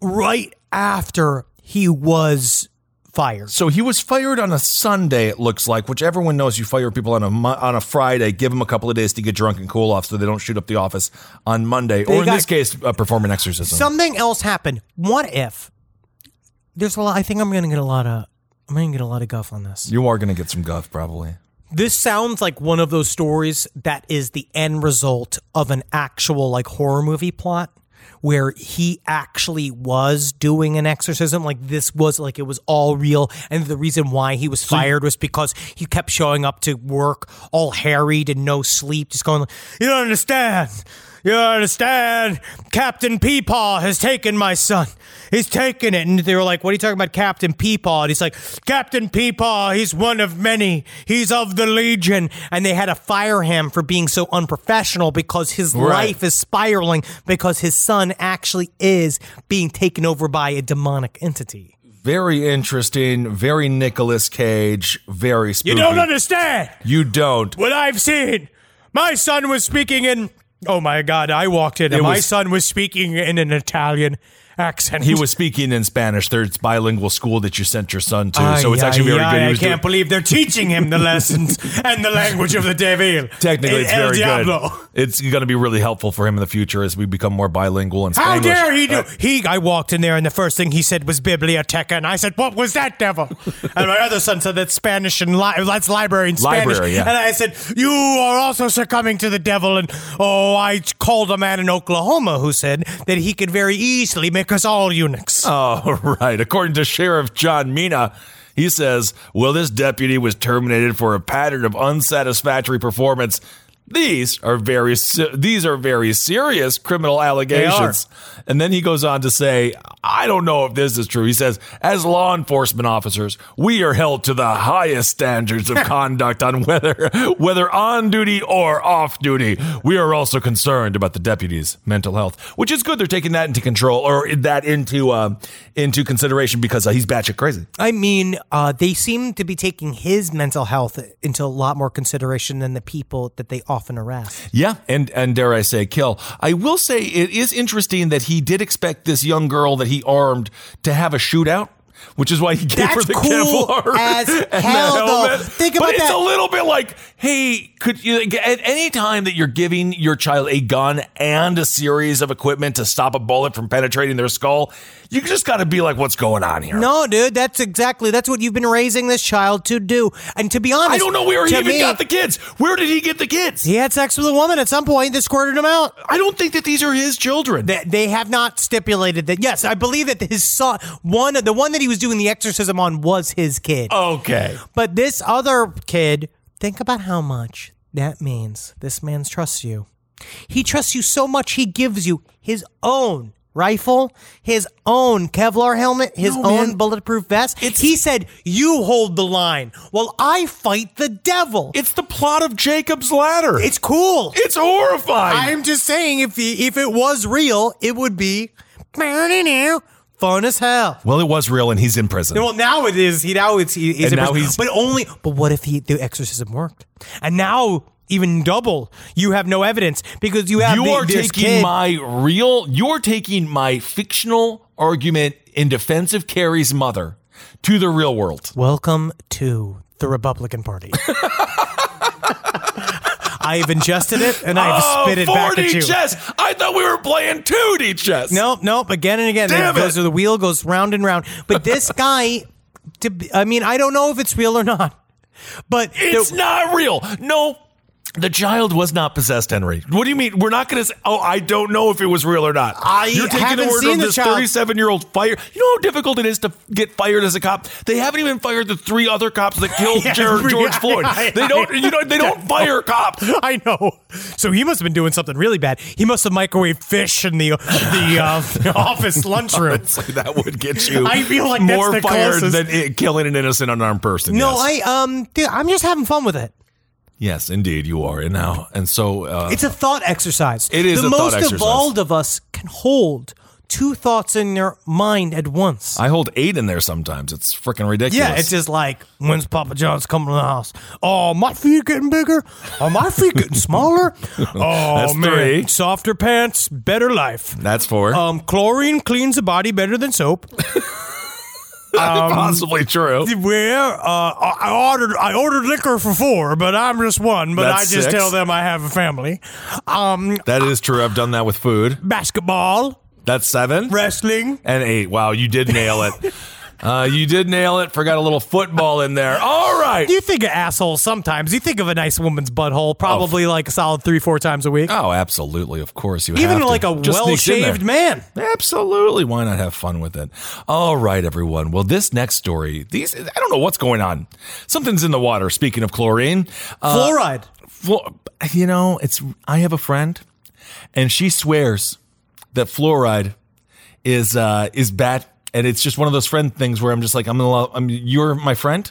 right after he was fired. So he was fired on a Sunday. It looks like, which everyone knows you fire people on a on a Friday. Give them a couple of days to get drunk and cool off, so they don't shoot up the office on Monday, or in got- this case, uh, perform an exorcism. Something else happened. What if there's a lot? I think I'm going to get a lot of. I'm going to get a lot of guff on this. you are going to get some guff, probably. This sounds like one of those stories that is the end result of an actual like horror movie plot where he actually was doing an exorcism. Like this was like it was all real. And the reason why he was fired was because he kept showing up to work all harried and no sleep just going like, you don't understand you understand captain peepaw has taken my son he's taken it and they were like what are you talking about captain peepaw and he's like captain peepaw he's one of many he's of the legion and they had to fire him for being so unprofessional because his Right. life is spiraling because his son actually is being taken over by a demonic entity Very interesting. Very Nicolas Cage. Very spooky. you don't understand You don't. what I've seen. My son was speaking in. Oh my God! I walked in, and It my son was speaking in an Italian accent. He was speaking in Spanish. There's bilingual school that you sent your son to, so it's actually very good. He I can't doing- believe they're teaching him the lessons and the language of the devil. Technically, it's El very Diablo. good. It's going to be really helpful for him in the future as we become more bilingual and How dare he do? Uh, he, I walked in there, and the first thing he said was biblioteca, and I said, "What was that, devil?" and my other son said, "That's Spanish and li- that's library in Spanish." Library, yeah. And I said, "You are also succumbing to the devil." And oh, I called a man in Oklahoma who said that he could very easily make us all eunuchs. Oh, right. According to Sheriff John Mina, he says, well, this deputy was terminated for a pattern of unsatisfactory performance. These are very these are very serious criminal allegations. And then he goes on to say, I don't know if this is true. He says, as law enforcement officers, we are held to the highest standards of conduct on whether whether on duty or off duty. We are also concerned about the deputy's mental health, which is good. They're taking that into control or that into uh, into consideration because uh, he's batshit crazy. I mean, uh, they seem to be taking his mental health into a lot more consideration than the people that they often harass. Yeah, and and dare I say, kill. I will say it is interesting that he did expect this young girl that he armed to have a shootout. Which is why he gave her the cool Kevlar as and the hell, though. helmet. Think but about it's that. a little bit like, hey, could you at any time that you're giving your child a gun and a series of equipment to stop a bullet from penetrating their skull, you just got to be like, what's going on here? No, dude, that's exactly that's what you've been raising this child to do. And to be honest, I don't know where he even me, got the kids. Where did he get the kids? He had sex with a woman at some point that squirted him out. I don't think that these are his children. They, they have not stipulated that. Yes, I believe that his son, one, the one that he was doing the exorcism on, was his kid. okay. But this other kid, think about how much that means. This man trusts you. He trusts you so much, he gives you his own rifle, his own Kevlar helmet, his No, own man. bulletproof vest. It's- he said, "You hold the line while I fight the devil." It's the plot of Jacob's Ladder. It's cool. it's horrifying. I'm just saying, if the, if it was real, it would be fun as hell. well, it was real, and he's in prison. Well, now it is. He now it's he, he's And in now prison. he's- but only. But what if he the exorcism worked? And now even double, you have no evidence because you have you are this taking kid- my real. You're taking my fictional argument in defense of Carrie's mother to the real world. Welcome to the Republican Party. I have ingested it and I have oh, spit it back 4D at you. chess. I thought we were playing 2D chess. Nope, nope. Again and again, Damn it goes it. the wheel goes round and round. But this guy, to, I mean, I don't know if it's real or not. But It's not real. No. The child was not possessed, Henry. What do you mean? We're not going to say, oh, I don't know if it was real or not. I You're taking the word of the this child. 37 year old fire. You know how difficult it is to get fired as a cop? They haven't even fired the three other cops that killed Yeah, Jared, George Floyd. yeah, They don't, you know, they don't fire cops. I know. So he must have been doing something really bad. He must have microwaved fish in the the uh, office lunchroom. Honestly, that would get you I feel like that's more the fired than it, killing an innocent unarmed person. No, yes. I um, dude, I'm just having fun with it. Yes, indeed, you are. And now, and so, uh, It's a thought exercise. It is the a thought most evolved of us can hold two thoughts in their mind at once. I hold eight in there sometimes. It's freaking ridiculous. yeah, it's just like when's Papa John's coming to the house? Oh, my feet getting bigger. Oh, my feet getting smaller. Oh That's man, three. softer pants, better life. That's four. Um, chlorine cleans the body better than soap. Possibly true. Well, uh, I I ordered I ordered liquor for four, but I'm just one. But That's I just six. tell them I have a family. Um, That is true. I've done that with food. basketball, That's seven wrestling. and eight. Wow, you did nail it. Uh, you did nail it. Forgot a little football in there. All right. You think of assholes sometimes. You think of a nice woman's butthole, probably like a solid three, four times a week. Oh, absolutely. Of course you Even have to. like a well sneaks in there. shaved man. Absolutely. Why not have fun with it? All right, everyone. Well, this next story, these I don't know what's going on. Something's in the water. Speaking of chlorine, uh, Fluoride. Flu- you know, it's I have a friend, and she swears that fluoride is uh, is bad, and it's just one of those friend things where I'm just like I'm gonna, allow- I'm you're my friend.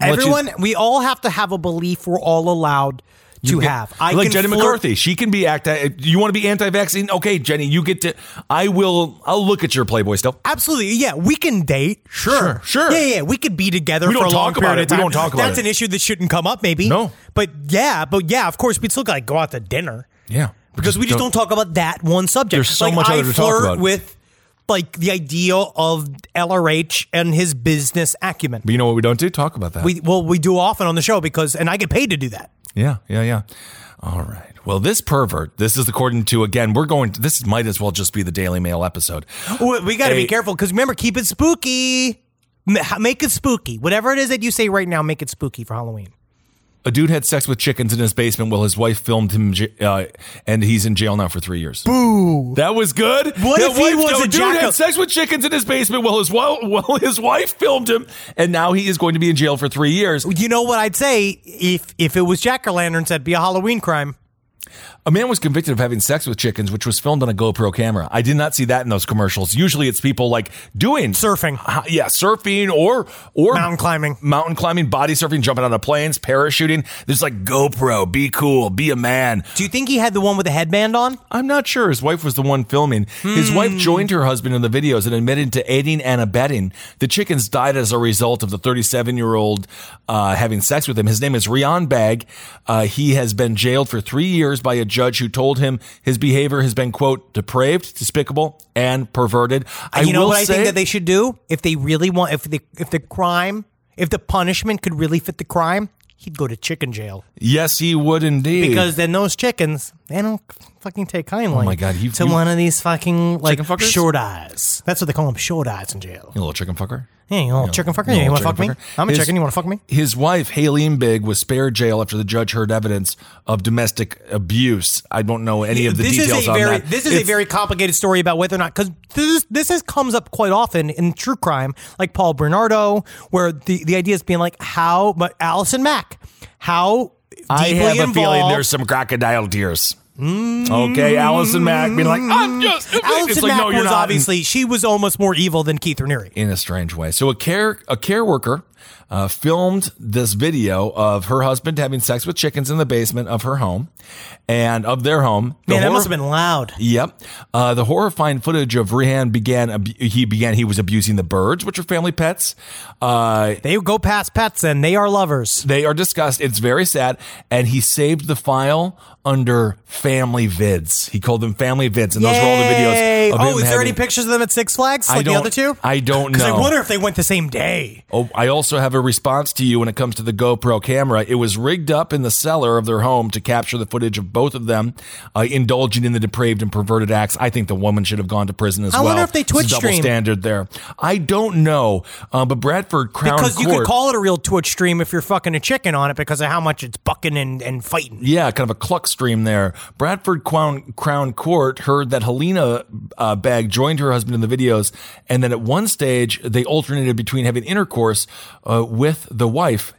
I'll Everyone, we all have to have a belief we're all allowed to you get- have. I like Jenny flirt- McCarthy, she can be anti. Uh, you want to be anti-vaccine? Okay, Jenny, you get to. I will. I'll look at your Playboy stuff. Absolutely, yeah. We can date, sure, Sure, sure. Yeah, yeah. We could be together We for don't a long talk about it. time. We don't talk about That's it. an issue that shouldn't come up, maybe. No. but yeah, but yeah. Of course, we'd still gotta go out to dinner. Yeah, because we just don't, talk about that one subject. There's so like, much I other to talk about. with like the idea of LRH and his business acumen. But you know what we don't do? Talk about that. We well, we do often on the show because, and I get paid to do that. Yeah, yeah, yeah. All right. Well, this pervert, this is according to, again, we're going to, this might as well just be the Daily Mail episode. We, we got to be careful because remember, keep it spooky. Make it spooky. Whatever it is that you say right now, make it spooky for Halloween. A dude had sex with chickens in his basement while his wife filmed him, uh, and he's in jail now for three years. Boo. That was good. What if he was no, a dude jackal- had sex with chickens in his basement while his while, while his wife filmed him, and now he is going to be in jail for three years. You know what I'd say if if it was jack o' lanterns, that'd be a Halloween crime. A man was convicted of having sex with chickens, which was filmed on a GoPro camera. I did not see that in those commercials. Usually, it's people like doing Surfing. Uh, yeah, surfing or or Mountain climbing. mountain climbing, body surfing, jumping out of planes, parachuting. There's like GoPro, be cool, be a man. Do you think he had the one with the headband on? I'm not sure. His wife was the one filming. His Hmm. wife joined her husband in the videos and admitted to aiding and abetting. The chickens died as a result of the 37 year old uh, having sex with him. His name is Rion Bag. Uh, he has been jailed for three years by a judge who told him his behavior has been quote depraved, despicable, and perverted. I you know will what I say, think that they should do if they really want if the if the crime if the punishment could really fit the crime, he'd go to chicken jail yes, he would indeed. because then those chickens they don't fucking take kindly. Oh my God, you- to you- one of these fucking like short eyes. That's what they call them, short eyes in jail. you little chicken fucker. Hey, you little chicken fucker, You you, want to fuck chicken me? fucker. I'm a His- chicken. You want to fuck me? His wife, Haleen Big, was spared jail after the judge heard evidence of domestic abuse. I don't know any of the this details is a on very that. this is a very complicated story about whether or not because this this is, comes up quite often in true crime, like Paul Bernardo, where the the idea is being like how, but Allison Mack, how I have a feeling there's some crocodile tears. Okay, Allison Mack being like, I'm mm. just. it's Allison like, Mack no, you're was not. obviously she was almost more evil than Keith Raniere. in a strange way. So a care a care worker uh, filmed this video of her husband having sex with chickens in the basement of her home and of their home. The Man, that must have been loud. Yep. Uh, the horrifying footage of Rehan began. He began. He was abusing the birds, which are family pets. Uh, They go past pets and they are lovers. they are discussed. It's very sad. And he saved the file under family vids. He called them family vids, and those were all the videos. Of Oh, is there having- any pictures of them at Six Flags like the other two? I don't Because I wonder if they went the same day. Oh, I also have a response to you when it comes to the GoPro camera. It was rigged up in the cellar of their home to capture the footage of both of them uh, indulging in the depraved and perverted acts. I think the woman should have gone to prison as I well. I wonder if they Twitch double stream. standard there. I don't know, uh, but Bradford Crown Because you could call it a real Twitch stream if you're fucking a chicken on it because of how much it's bucking and, and fighting. Yeah, kind of a cluck stream there. Bradford Crown, Crown Court heard that Helena uh, Bag joined her husband in the videos, and then at one stage they alternated between having intercourse uh, with the wife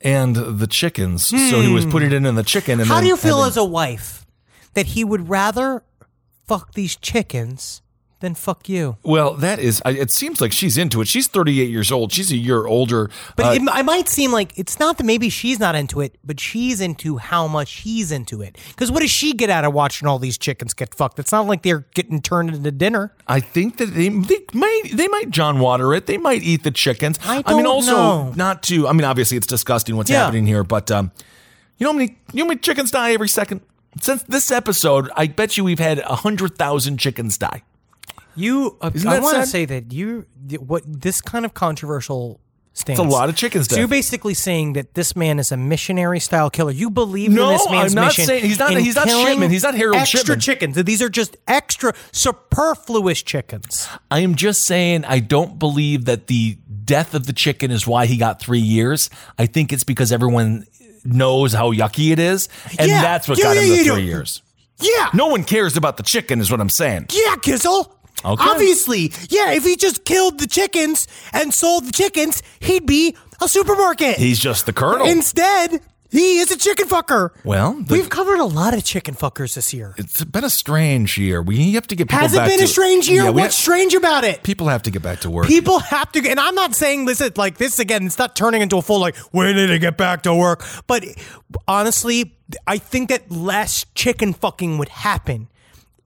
and the chickens. So he was putting it in the chicken. And Hmm. How then do you feel having- as a wife that he would rather fuck these chickens than fuck you? Well, that is. It seems like she's into it. She's 38 years old. She's a year older. But Uh, it, it might seem like it's not that maybe she's not into it, but she's into how much he's into it. Because what does she get out of watching all these chickens get fucked? It's not like they're getting turned into dinner. I think that they they might they might John Water it. They might eat the chickens. I mean, don't also know. not to. I mean, obviously it's disgusting what's Yeah. happening here, but um, you know how many you know how many chickens die every second. Since this episode, I bet you we've had a hundred thousand chickens die. You, uh, Isn't I that want to sad? say that you, what this kind of controversial stance. It's a lot of chickens So you're basically saying that this man is a missionary style killer. You believe No, in this man's I'm not mission. saying- he's not- in he's not killing Shipman. He's not Harold extra Shipman. chickens. These are just extra superfluous chickens. I am just saying I don't believe that the death of the chicken is why he got three years. I think it's because everyone knows how yucky it is, and Yeah. that's what Yeah, got him the yeah, three yeah. years. Yeah. No one cares about the chicken, is what I'm saying. Yeah, Kizzle. Okay. Obviously. Yeah, if he just killed the chickens and sold the chickens, he'd be a supermarket. He's just the colonel. Instead, he is a chicken fucker. Well, the- we've covered a lot of chicken fuckers this year. it's been a strange year. We have to get people Has it been to a strange year? Yeah, What's have- strange about it? people have to get back to work. People have to, and I'm not saying this is like this again. It's not turning into a full like when did it get back to work? But honestly, I think that less chicken fucking would happen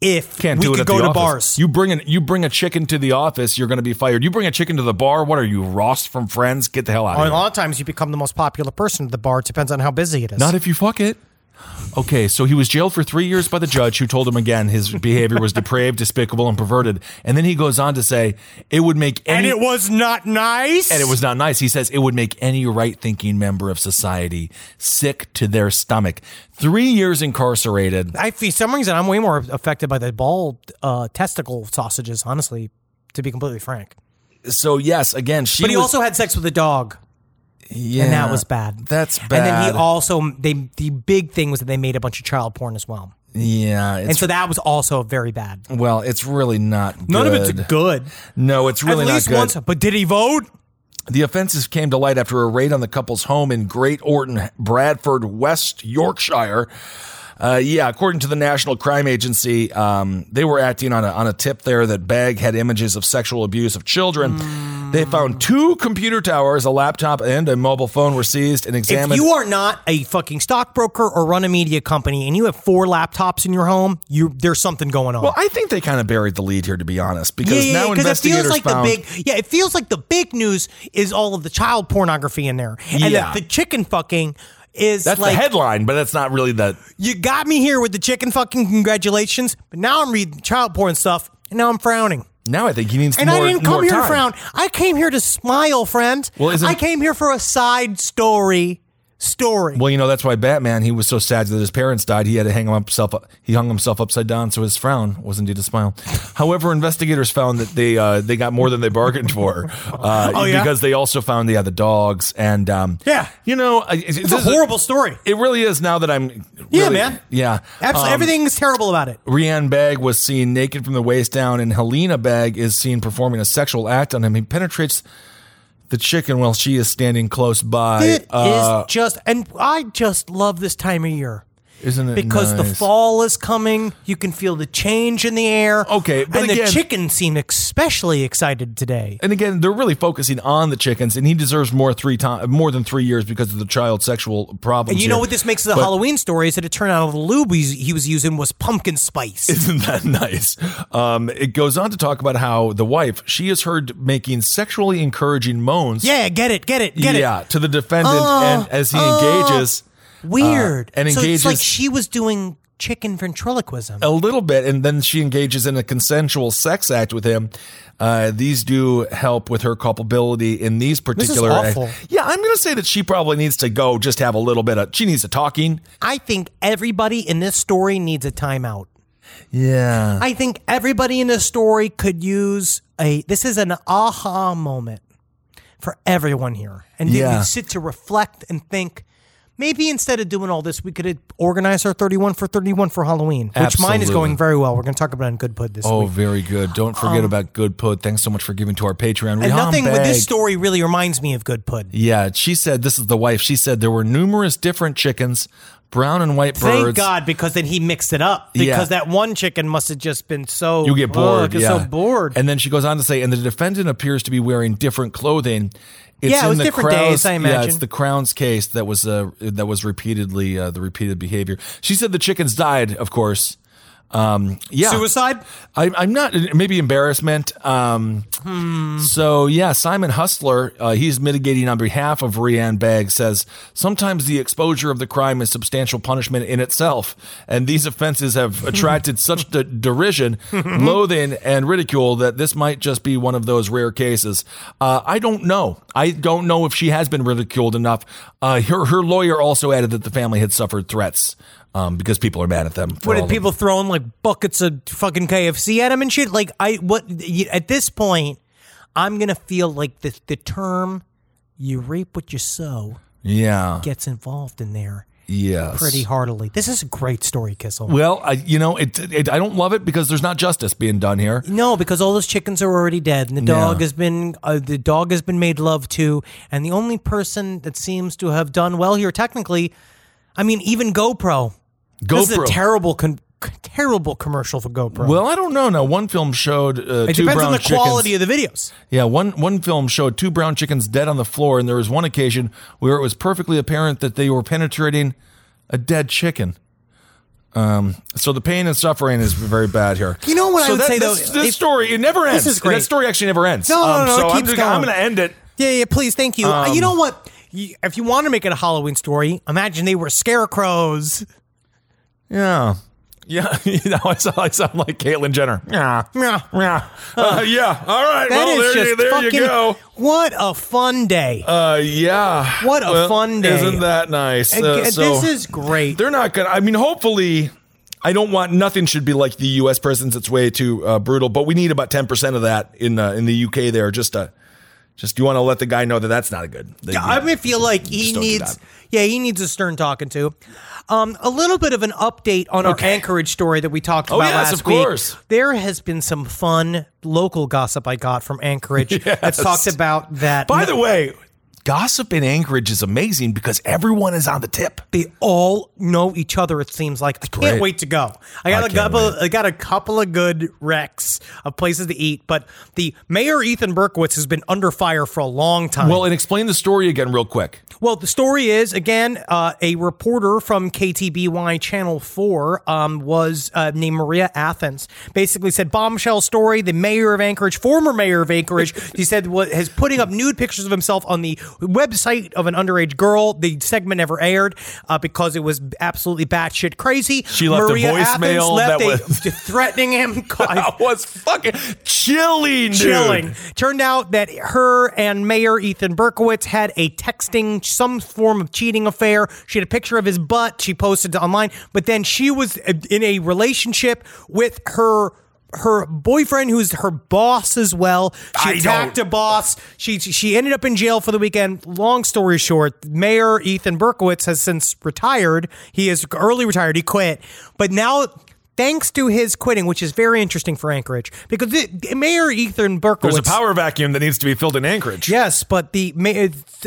if Can't we do it could go to office. bars. You bring an, you bring a chicken to the office, you're going to be fired. You bring a chicken to the bar. What are you, Ross from Friends? Get the hell out of a here. lot of times you become the most popular person at the bar. It depends on how busy it is. Not if you fuck it. Okay, so he was jailed for three years by the judge, who told him again his behavior was depraved, despicable, and perverted. And then he goes on to say it would make any, and it was not nice. and it was not nice. He says it would make any right-thinking member of society sick to their stomach. Three years incarcerated. I for some reason I'm way more affected by the ball uh, testicle sausages. Honestly, to be completely frank. So yes, again, she. But he was- also had sex with a dog. Yeah, and that was bad. That's bad. And then he also they the big thing was that they made a bunch of child porn as well, yeah, and so that was also very bad. well, it's really not. Good. None of it's good. No, it's really At not good. once, but did he vote? The offenses came to light after a raid on the couple's home in Great Horton, Bradford, West Yorkshire. Uh, yeah, according to the National Crime Agency, um, they were acting on a, on a tip there that Begg had images of sexual abuse of children. They found two computer towers, a laptop, and a mobile phone were seized and examined. If you are not a fucking stockbroker or run a media company and you have four laptops in your home, you there's something going on. well, I think they kind of buried the lead here, to be honest, because now 'cause investigators it feels like found. the big yeah, it feels like the big news is all of the child pornography in there, and Yeah. that the chicken fucking is that's like the headline, but that's not really the. you got me here with the chicken fucking congratulations, but now I'm reading child porn stuff and now I'm frowning. Now I think he needs And more. I didn't come here time. to frown. I came here to smile, friend. Well, I came here for a side story. Story. Well, you know that's why Batman. He was so sad that his parents died. He had to hang himself. He hung himself upside down, so his frown was indeed a smile. However, investigators found that they uh, they got more than they bargained for. Uh, Oh, yeah? because they also found yeah the dogs and um, Yeah. you know I- it's a horrible story. It really is. Now that I'm Yeah, man. yeah Absolutely, Um, everything's terrible about it. Rianne Bagg was seen naked from the waist down, and Helena Bagg is seen performing a sexual act on him. He penetrates the chicken while she is standing close by. It is Uh, just, and I just love this time of year Isn't it Because the fall is coming. You can feel the change in the air. Okay, but and again- the chickens seem especially excited today. And again, they're really focusing on the chickens, and he deserves more three time, more than three years because of the child sexual problems. And you know what this makes of the But- Halloween story is that it turned out the lube he was using was pumpkin spice. Isn't that nice? Um, it goes on to talk about how the wife she is heard making sexually encouraging moans. yeah, get it, get it, get it. yeah, to the defendant, Oh, and as he oh. engages Weird. Uh, and so engages it's like she was doing chicken ventriloquism. a little bit, and then she engages in a consensual sex act with him. Uh, these do help with her culpability in these particular. awful. Yeah, I'm going to say that she probably needs to go just have a little bit of. She needs a talking. I think everybody in this story needs a timeout. Yeah. I think everybody in this story could use a. This is an aha moment for everyone here, and Yeah. would sit to reflect and think. Maybe instead of doing all this, we could organize our 31 for 31 for Halloween, which mine is going very well. We're going to talk about it in Good Pud this Oh, week. Oh, very good. Don't forget about Good Pud. Thanks so much for giving to our Patreon. Um, Rihan nothing with this story really reminds me of Good Pud. Yeah, she said this is the wife. She said there were numerous different chickens, brown and white birds. Thank God, because then he mixed it up. Because Yeah. that one chicken must have just been so You get bored. Oh, I get yeah. so bored. And then she goes on to say, and the defendant appears to be wearing different clothing. It's Yeah, it in was the different Crown's- days, I Yeah, it's the Crown's case that was uh, that was repeatedly uh, the repeated behavior. She said the chickens died, of course. Um, yeah, Suicide? I, I'm not. Maybe embarrassment. Um, Hmm. So yeah, Simon Hustler, uh, he's mitigating on behalf of Rianne Bagg. Says sometimes the exposure of the crime is substantial punishment in itself, and these offenses have attracted such de- derision, loathing, and ridicule that this might just be one of those rare cases. Uh, I don't know. I don't know if she has been ridiculed enough. Uh, her her lawyer also added that the family had suffered threats. Um, because people are mad at them. for What did people throwing like buckets of fucking KFC at him and shit? Like I what at this point, I'm gonna feel like the the term "you reap what you sow" Yeah. gets involved in there Yes. pretty heartily. This is a great story, Kissel. Well, I, you know, it, it. I don't love it because there's not justice being done here. No, because all those chickens are already dead, and the dog Yeah. has been uh, the dog has been made love to, and the only person that seems to have done well here, technically, I mean, even GoPro. This is a terrible, con- terrible commercial for GoPro. Well, I don't know. Now, one film showed uh, it two depends brown on the chickens. quality of the videos. yeah, one one film showed two brown chickens dead on the floor, and there was one occasion where it was perfectly apparent that they were penetrating a dead chicken. Um, so the pain and suffering is very bad here. You know what I so would that- say, though? This, this If- story it never ends. This is great. That story actually never ends. No, no, Um, no, so it I'm, just- I'm to end it. Yeah, yeah, please, thank you. Uh, Um, you know what? If you want to make it a Halloween story, imagine they were scarecrows. Yeah. Yeah, you know, I sound, I sound like Caitlyn Jenner. Yeah, Yeah. yeah, uh, yeah. All right, That well, is there, you, there fucking. you go. What a fun day! Uh, yeah. What a Well, fun day. Isn't that nice? And- Uh, so this is great. they're not gonna. I mean, hopefully, I don't want nothing should be like the U.S. presidents. It's way too uh, brutal, but we need about ten percent of that in uh, in the U.K. There, just to just you want to let the guy know that that's not a good. that, Yeah, I mean, feel like he just don't do needs. Yeah, he needs a stern talking to. Um, a little bit of an update on our Anchorage story that we talked Oh, about yes, last of week. course. There has been some fun local gossip I got from Anchorage that's Yes. talked about that. By the way, gossip in Anchorage is amazing because everyone is on the tip. they all know each other. It seems like I can't wait to go. I got I a couple. wait. I got a couple of good wrecks of places to eat, but the mayor Ethan Berkowitz has been under fire for a long time. Well, and explain the story again, real quick. Well, the story is again, uh, a reporter from KTBY Channel Four um, was uh, named Maria Athens. Basically, said bombshell story. The mayor of Anchorage, former mayor of Anchorage, he said was has putting up nude pictures of himself on the website of an underage girl. The segment never aired uh, because it was absolutely batshit crazy. She left a Maria voicemail Athens left that a, was- threatening him. That was fucking chilling, dude. chilling. Turned out that her and Mayor Ethan Berkowitz had a texting, some form of cheating affair. She had a picture of his butt. She posted online, but then she was in a relationship with her. Her boyfriend, who's her boss as well, she I attacked don't- a boss. She she ended up in jail for the weekend. Long story short, Mayor Ethan Berkowitz has since retired. He is early retired. He quit, but now thanks to his quitting, which is very interesting for Anchorage, because the, Mayor Ethan Berkowitz. There's a power vacuum that needs to be filled in Anchorage. Yes, but the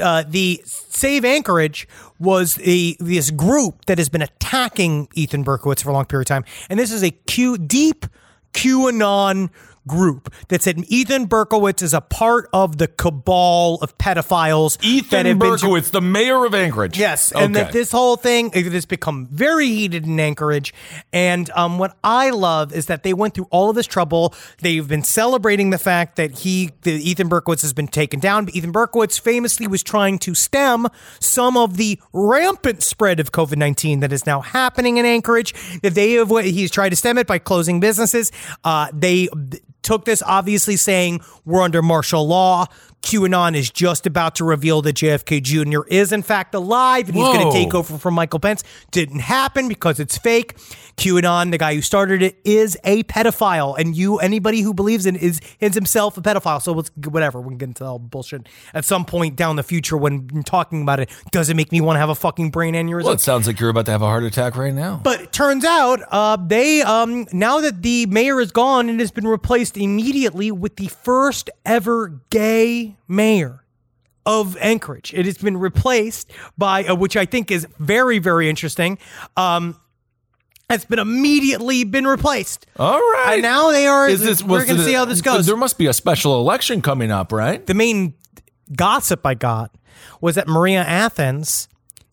uh, the Save Anchorage was the this group that has been attacking Ethan Berkowitz for a long period of time, and this is a a Q deep QAnon group that said Ethan Berkowitz is a part of the cabal of pedophiles. Ethan Berkowitz, the mayor of Anchorage. Yes, and that this whole thing it has become very heated in Anchorage. And um, what I love is that they went through all of this trouble. They've been celebrating the fact that he, that Ethan Berkowitz, has been taken down. But Ethan Berkowitz famously was trying to stem some of the rampant spread of COVID nineteen that is now happening in Anchorage. That they have, he's tried to stem it by closing businesses. Uh, they took this obviously saying we're under martial law. QAnon is just about to reveal that JFK Jr. is in fact alive and he's going to take over from Michael Pence. Didn't happen because it's fake. QAnon, the guy who started it, is a pedophile, and you, anybody who believes in, is is himself a pedophile. So let's whatever. We can get into all bullshit at some point down the future when talking about it. Does it make me want to have a fucking brain aneurysm? Well, it sounds like you're about to have a heart attack right now. But it turns out, uh, they um, now that the mayor is gone, and has been replaced immediately with the first ever gay mayor of Anchorage. It has been replaced by, uh, which I think is very, very interesting. Um, it's been immediately been replaced. All right. And now they are. Is this, we're going to see how this goes. There must be a special election coming up, right? the main gossip I got was that Maria Athens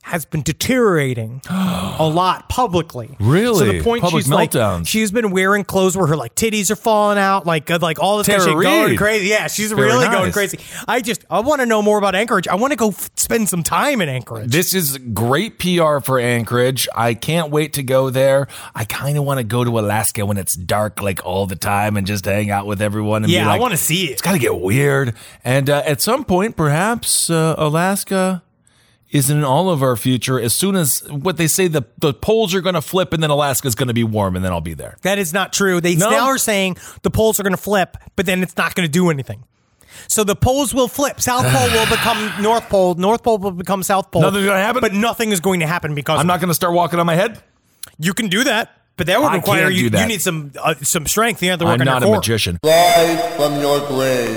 has been deteriorating a lot publicly. Really? To the point Public she's like she's been wearing clothes where her like titties are falling out, like uh, like all this Tara shit going crazy. Yeah, she's Very really going crazy. I just I want to know more about Anchorage. I want to go f- spend some time in Anchorage. This is great PR for Anchorage. I can't wait to go there. I kind of want to go to Alaska when it's dark, like all the time, and just hang out with everyone. And yeah, be like, I want to see it. It's got to get weird. And uh, at some point, perhaps uh, Alaska is in all of our future. As soon as what they say, the the poles are going to flip, and then Alaska's going to be warm, and then I'll be there. That is not true. They No? now are saying the poles are going to flip, but then it's not going to do anything. So the poles will flip. South Pole will become North Pole. North Pole will become South Pole. Nothing's gonna happen? But nothing is going to happen because I'm not going to start walking on my head. You can do that, but that would I require can't you. do that. You need some uh, some strength. You have to work I'm on not your a core. magician. Live from your grave.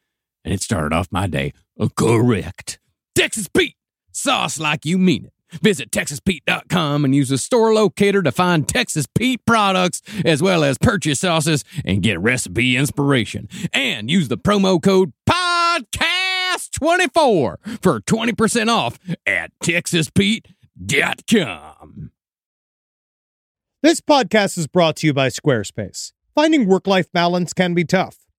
and it started off my day correct. Texas Pete, sauce like you mean it. Visit TexasPete.com and use the store locator to find Texas Pete products as well as purchase sauces and get recipe inspiration. And use the promo code PODCAST24 for 20% off at TexasPete.com. This podcast is brought to you by Squarespace. Finding work life balance can be tough,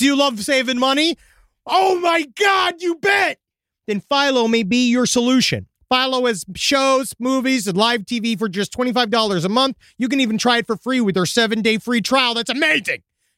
Do you love saving money? Oh my God, you bet! Then Philo may be your solution. Philo has shows, movies, and live TV for just $25 a month. You can even try it for free with their seven day free trial. That's amazing.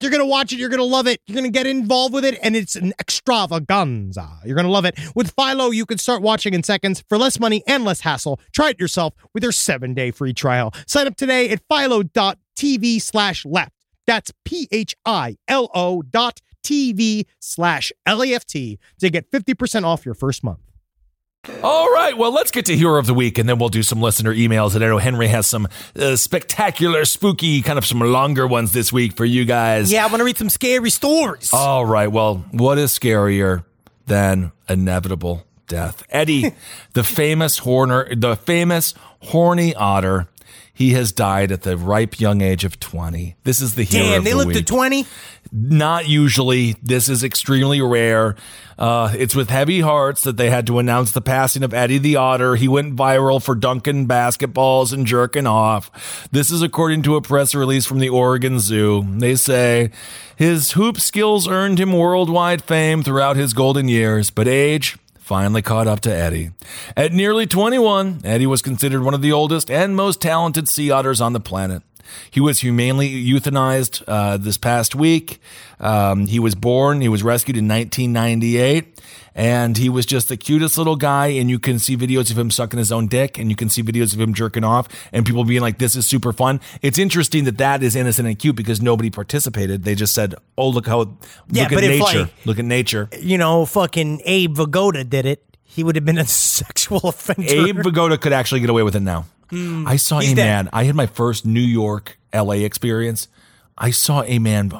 You're going to watch it. You're going to love it. You're going to get involved with it, and it's an extravaganza. You're going to love it. With Philo, you can start watching in seconds for less money and less hassle. Try it yourself with their seven day free trial. Sign up today at philo.tv slash left. That's P H I L O dot TV slash L A F T to get 50% off your first month. All right, well, let's get to Hero of the Week, and then we'll do some listener emails. And I know Henry has some uh, spectacular, spooky, kind of some longer ones this week for you guys. Yeah, I want to read some scary stories. All right, well, what is scarier than inevitable death? Eddie, the famous horner, the famous horny otter. He has died at the ripe young age of 20. This is the hero Damn, they the lived week. to 20? Not usually. This is extremely rare. Uh, it's with heavy hearts that they had to announce the passing of Eddie the Otter. He went viral for dunking basketballs and jerking off. This is according to a press release from the Oregon Zoo. They say his hoop skills earned him worldwide fame throughout his golden years, but age finally caught up to Eddie. At nearly 21, Eddie was considered one of the oldest and most talented sea otters on the planet. He was humanely euthanized uh, this past week. Um, he was born, he was rescued in 1998, and he was just the cutest little guy. And you can see videos of him sucking his own dick, and you can see videos of him jerking off, and people being like, This is super fun. It's interesting that that is innocent and cute because nobody participated. They just said, Oh, look how, Yeah, look at nature. like- look at nature. You know, fucking Abe Vigoda did it. He would have been a sexual offender. Abe Vigoda could actually get away with it now. Hmm. I saw a dead. man. I had my first New York, LA experience. I saw a man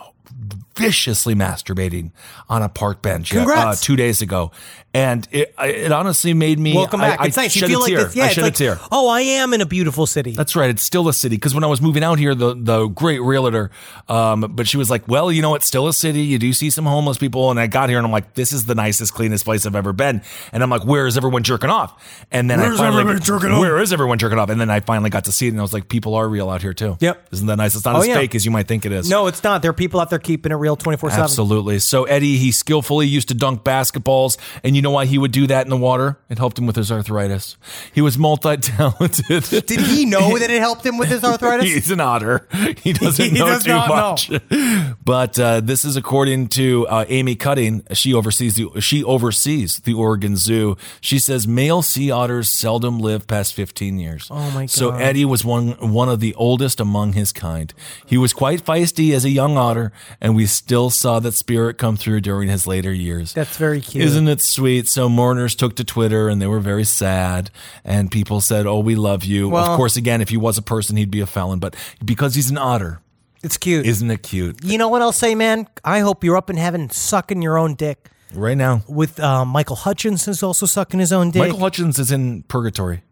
viciously masturbating on a park bench uh, two days ago, and it it honestly made me Welcome back. I, it's I nice. You feel like this. Yeah, I shed like, a tear. oh, I am in a beautiful city. That's right. It's still a city because when I was moving out here, the the great realtor, um, but she was like, "Well, you know, it's still a city. You do see some homeless people." And I got here and I'm like, "This is the nicest, cleanest place I've ever been." And I'm like, "Where is everyone jerking off?" And then Where's I finally, everyone jerking off? Where is everyone jerking off? And then I finally got to see it, and I was like, "People are real out here too." Yep. Isn't that nice? It's not Oh, as yeah. fake as you might think it is. no, it's not. There are people out there keeping it real 24 7. Absolutely. So Eddie, he skillfully used to dunk basketballs, and you know why he would do that in the water? It helped him with his arthritis. He was multi-talented. Did he know that it helped him with his arthritis? He's an otter. He doesn't He know does too not know. much. But uh, this is according to uh, Amy Cutting. She oversees the she oversees the Oregon Zoo. She says male sea otters seldom live past 15 years. Oh my So Eddie was one one of the oldest among his kind. He was quite feisty as a young otter, and we still saw that spirit come through during his later years. That's very cute. Isn't it sweet? So mourners took to Twitter and they were very sad. And people said, Oh, we love you. Well- of course, again, if he was a person, he'd be a felon. But because he's an otter, It's cute. isn't it cute? you know what I'll say, man? I hope you're up in heaven sucking your own dick. Right now, With uh, Michael Hutchence is also sucking his own dick. Michael Hutchence is in purgatory.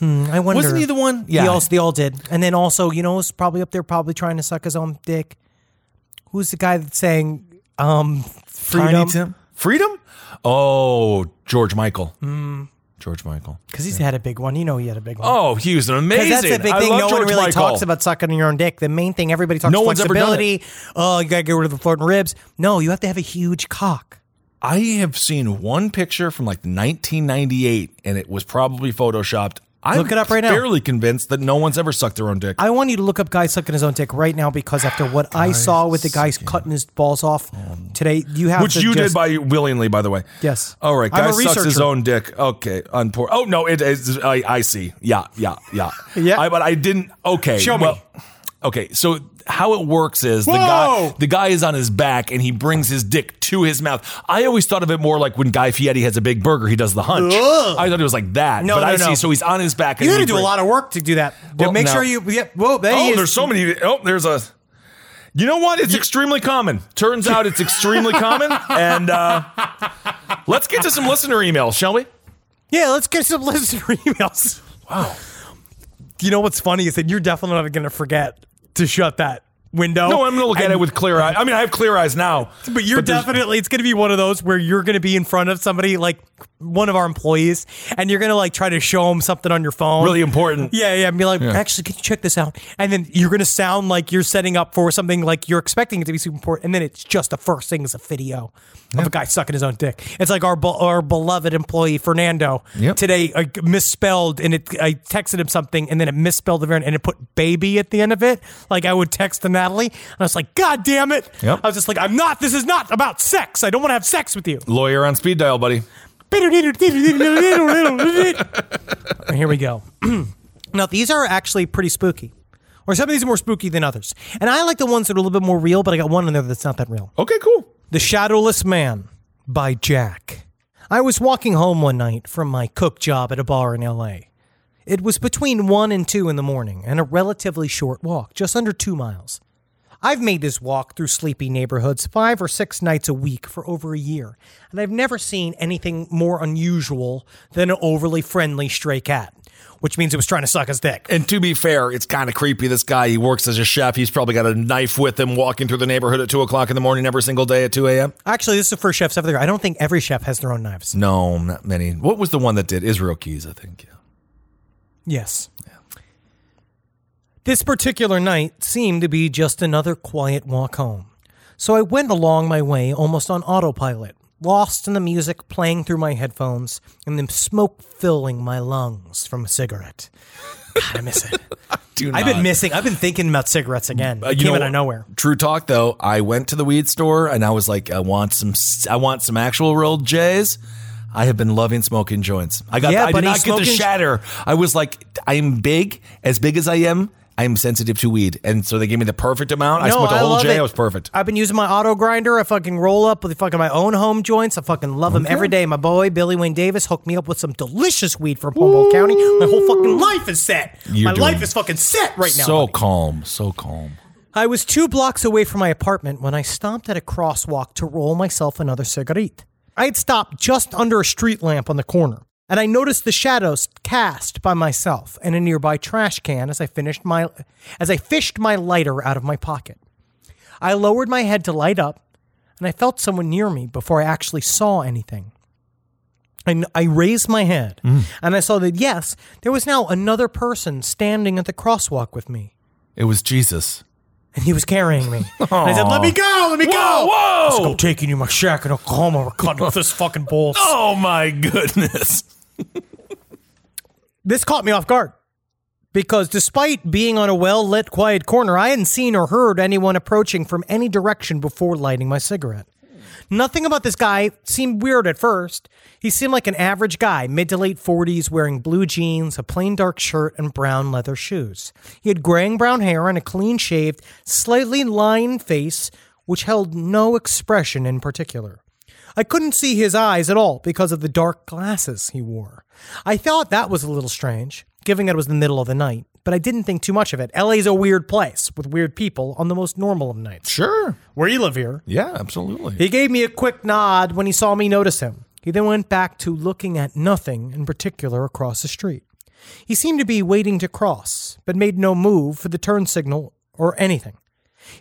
I wonder. Wasn't he the one? Yeah. Yeah. also, they all did. And then also, you know, was probably up there, probably trying to suck his own dick. Who's the guy that's saying, um, freedom? Tiny Tim? Freedom? Oh, George Michael. Hmm. George Michael. Because he's had a big one. You know he had a big one. Oh, he was an amazing. That's the big thing. No George one really Michael. talks about sucking your own dick. The main thing everybody talks No one's ever done flexibility. Oh, you gotta get rid of the floating ribs. No, you have to have a huge cock. I have seen one picture from like 1998, and it was probably photoshopped. I'm Look it up right now. Fairly convinced that no one's ever sucked their own dick. I want you to look up guy sucking his own dick right now because after what I saw with the guy cutting his balls off today, you have Which to you just, did by willingly, by the way. Yes. All right, I'm guy a sucks his researcher. own dick. Okay, on poor. Oh no, it is. I, I see. Yeah, yeah, yeah. Yeah. I, but I didn't. Okay. Show me. Okay, so how it works is the Whoa! guy the guy is on his back and he brings his dick to his mouth. I always thought of it more like when Guy Fieri has a big burger, he does the hunch. Ugh. I thought it was like that. No, but no, I no. see. So he's on his back. You and got to do a lot of work to do that. Well, make sure you. Yeah, whoa, there Oh, there's so many. Oh, there's a. You know what? It's extremely common. Turns out it's extremely common. And uh, let's get to some listener emails, shall we? Yeah, let's get some listener emails. Wow. You know what's funny is that you're definitely not going to forget to shut that window. No, I'm going to look at it with clear eyes. I mean, I have clear eyes now. But you're there's- definitely, it's going to be one of those where you're going to be in front of somebody like one of our employees and you're going to like try to show them something on your phone. really important. Yeah, yeah. And be like, actually, can you check this out? And then you're going to sound like you're setting up for something like you're expecting it to be super important. And then it's just the first thing is a video of a guy sucking his own dick. It's like our be- our beloved employee, Fernando, Yep. today uh, misspelled and it, I texted him something and then it misspelled the end and it put baby at the end of it. Like I would text to Natalie and I was like, God damn it. Yep. I was just like, I'm not, this is not about sex. I don't want to have sex with you. Lawyer on speed dial, buddy. Here we go. now, these are actually pretty spooky. Or some of these are more spooky than others. And I like the ones that are a little bit more real, but I got one in there that's not that real. Okay, cool. The Shadowless Man by Jack. I was walking home one night from my cook job at a bar in LA. It was between 1 and 2 in the morning and a relatively short walk, just under 2 miles. I've made this walk through sleepy neighborhoods five or six nights a week for over a year, and I've never seen anything more unusual than an overly friendly stray cat, which means it was trying to suck his dick. And to be fair, it's kind of creepy. This guy, he works as a chef. He's probably got a knife with him walking through the neighborhood at 2 o'clock in the morning every single day at 2 a.m. Actually, this is the first chef's ever there. I don't think every chef has their own knives. No, not many. What was the one that did? Israel Keyes, I think. Yeah. Yes. This particular night seemed to be just another quiet walk home. So I went along my way almost on autopilot, lost in the music playing through my headphones and the smoke filling my lungs from a cigarette. God, I miss it. Do I've been missing. I've been thinking about cigarettes again. Uh, It you came know out of nowhere. True talk, though. I went to the weed store and I was like, I want some. I want some actual rolled J's. I have been loving smoking joints. I got. Yeah, I did buddy, not get the shatter. I was like, I'm big, as big as I am. I'm sensitive to weed, and so they gave me the perfect amount. I smoked a whole J. it. It was perfect. I've been using my auto grinder. I fucking roll up with fucking my own home joints. I fucking love them every day. My boy Billy Wayne Davis hooked me up with some delicious weed from Humboldt County. My whole fucking life is set. You're my life is fucking set right now. so buddy. calm, so calm. I was two blocks away from my apartment when I stopped at a crosswalk to roll myself another cigarette. I had stopped just under a street lamp on the corner, and I noticed the shadows cast by myself and a nearby trash can as I finished my as I fished my lighter out of my pocket. I lowered my head to light up, and I felt someone near me before I actually saw anything. And I raised my head, mm. and I saw that yes, there was now another person standing at the crosswalk with me It was Jesus. and he was carrying me. And I said, "Let me go, let me go." Whoa, whoa! Let's go taking you to my shack in Oklahoma. We're cutting off this fucking balls. Oh my goodness! This caught me off guard because despite being on a well lit, quiet corner, I hadn't seen or heard anyone approaching from any direction before lighting my cigarette. Nothing about this guy seemed weird at first. He seemed like an average guy, mid to late 40s, wearing blue jeans, a plain dark shirt, and brown leather shoes. He had graying brown hair and a clean shaved, slightly lined face, which held no expression in particular. I couldn't see his eyes at all because of the dark glasses he wore. I thought that was a little strange, given that it was the middle of the night, but I didn't think too much of it. LA's a weird place with weird people on the most normal of nights. Sure. Where you live here. Yeah, absolutely. He gave me a quick nod when he saw me notice him. He then went back to looking at nothing in particular across the street. He seemed to be waiting to cross, but made no move for the turn signal or anything.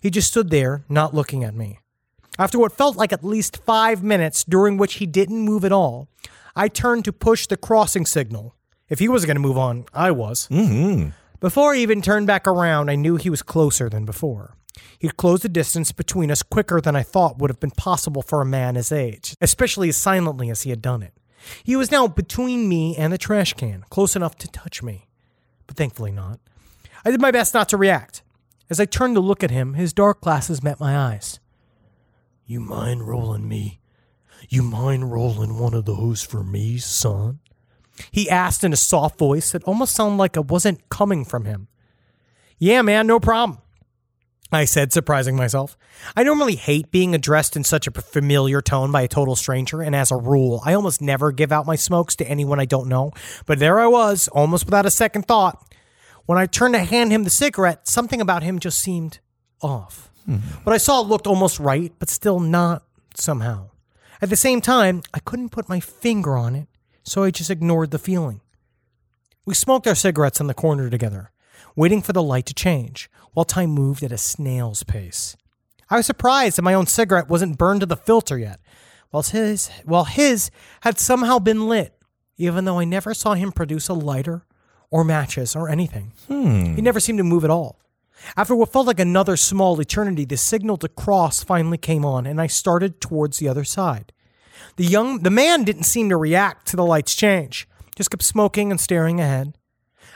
He just stood there, not looking at me. After what felt like at least five minutes, during which he didn't move at all, I turned to push the crossing signal. If he wasn't going to move on, I was. Mm-hmm. Before I even turned back around, I knew he was closer than before. He'd closed the distance between us quicker than I thought would have been possible for a man his age, especially as silently as he had done it. He was now between me and the trash can, close enough to touch me, but thankfully not. I did my best not to react. As I turned to look at him, his dark glasses met my eyes. You mind rolling me? You mind rolling one of those for me, son? He asked in a soft voice that almost sounded like it wasn't coming from him. Yeah, man, no problem. I said, surprising myself. I normally hate being addressed in such a familiar tone by a total stranger, and as a rule, I almost never give out my smokes to anyone I don't know. But there I was, almost without a second thought. When I turned to hand him the cigarette, something about him just seemed off. What I saw looked almost right, but still not somehow. At the same time, I couldn't put my finger on it, so I just ignored the feeling. We smoked our cigarettes in the corner together, waiting for the light to change, while time moved at a snail's pace. I was surprised that my own cigarette wasn't burned to the filter yet, while his, while his had somehow been lit, even though I never saw him produce a lighter or matches or anything. Hmm. He never seemed to move at all. After what felt like another small eternity, the signal to cross finally came on, and I started towards the other side. The young the man didn't seem to react to the light's change, just kept smoking and staring ahead.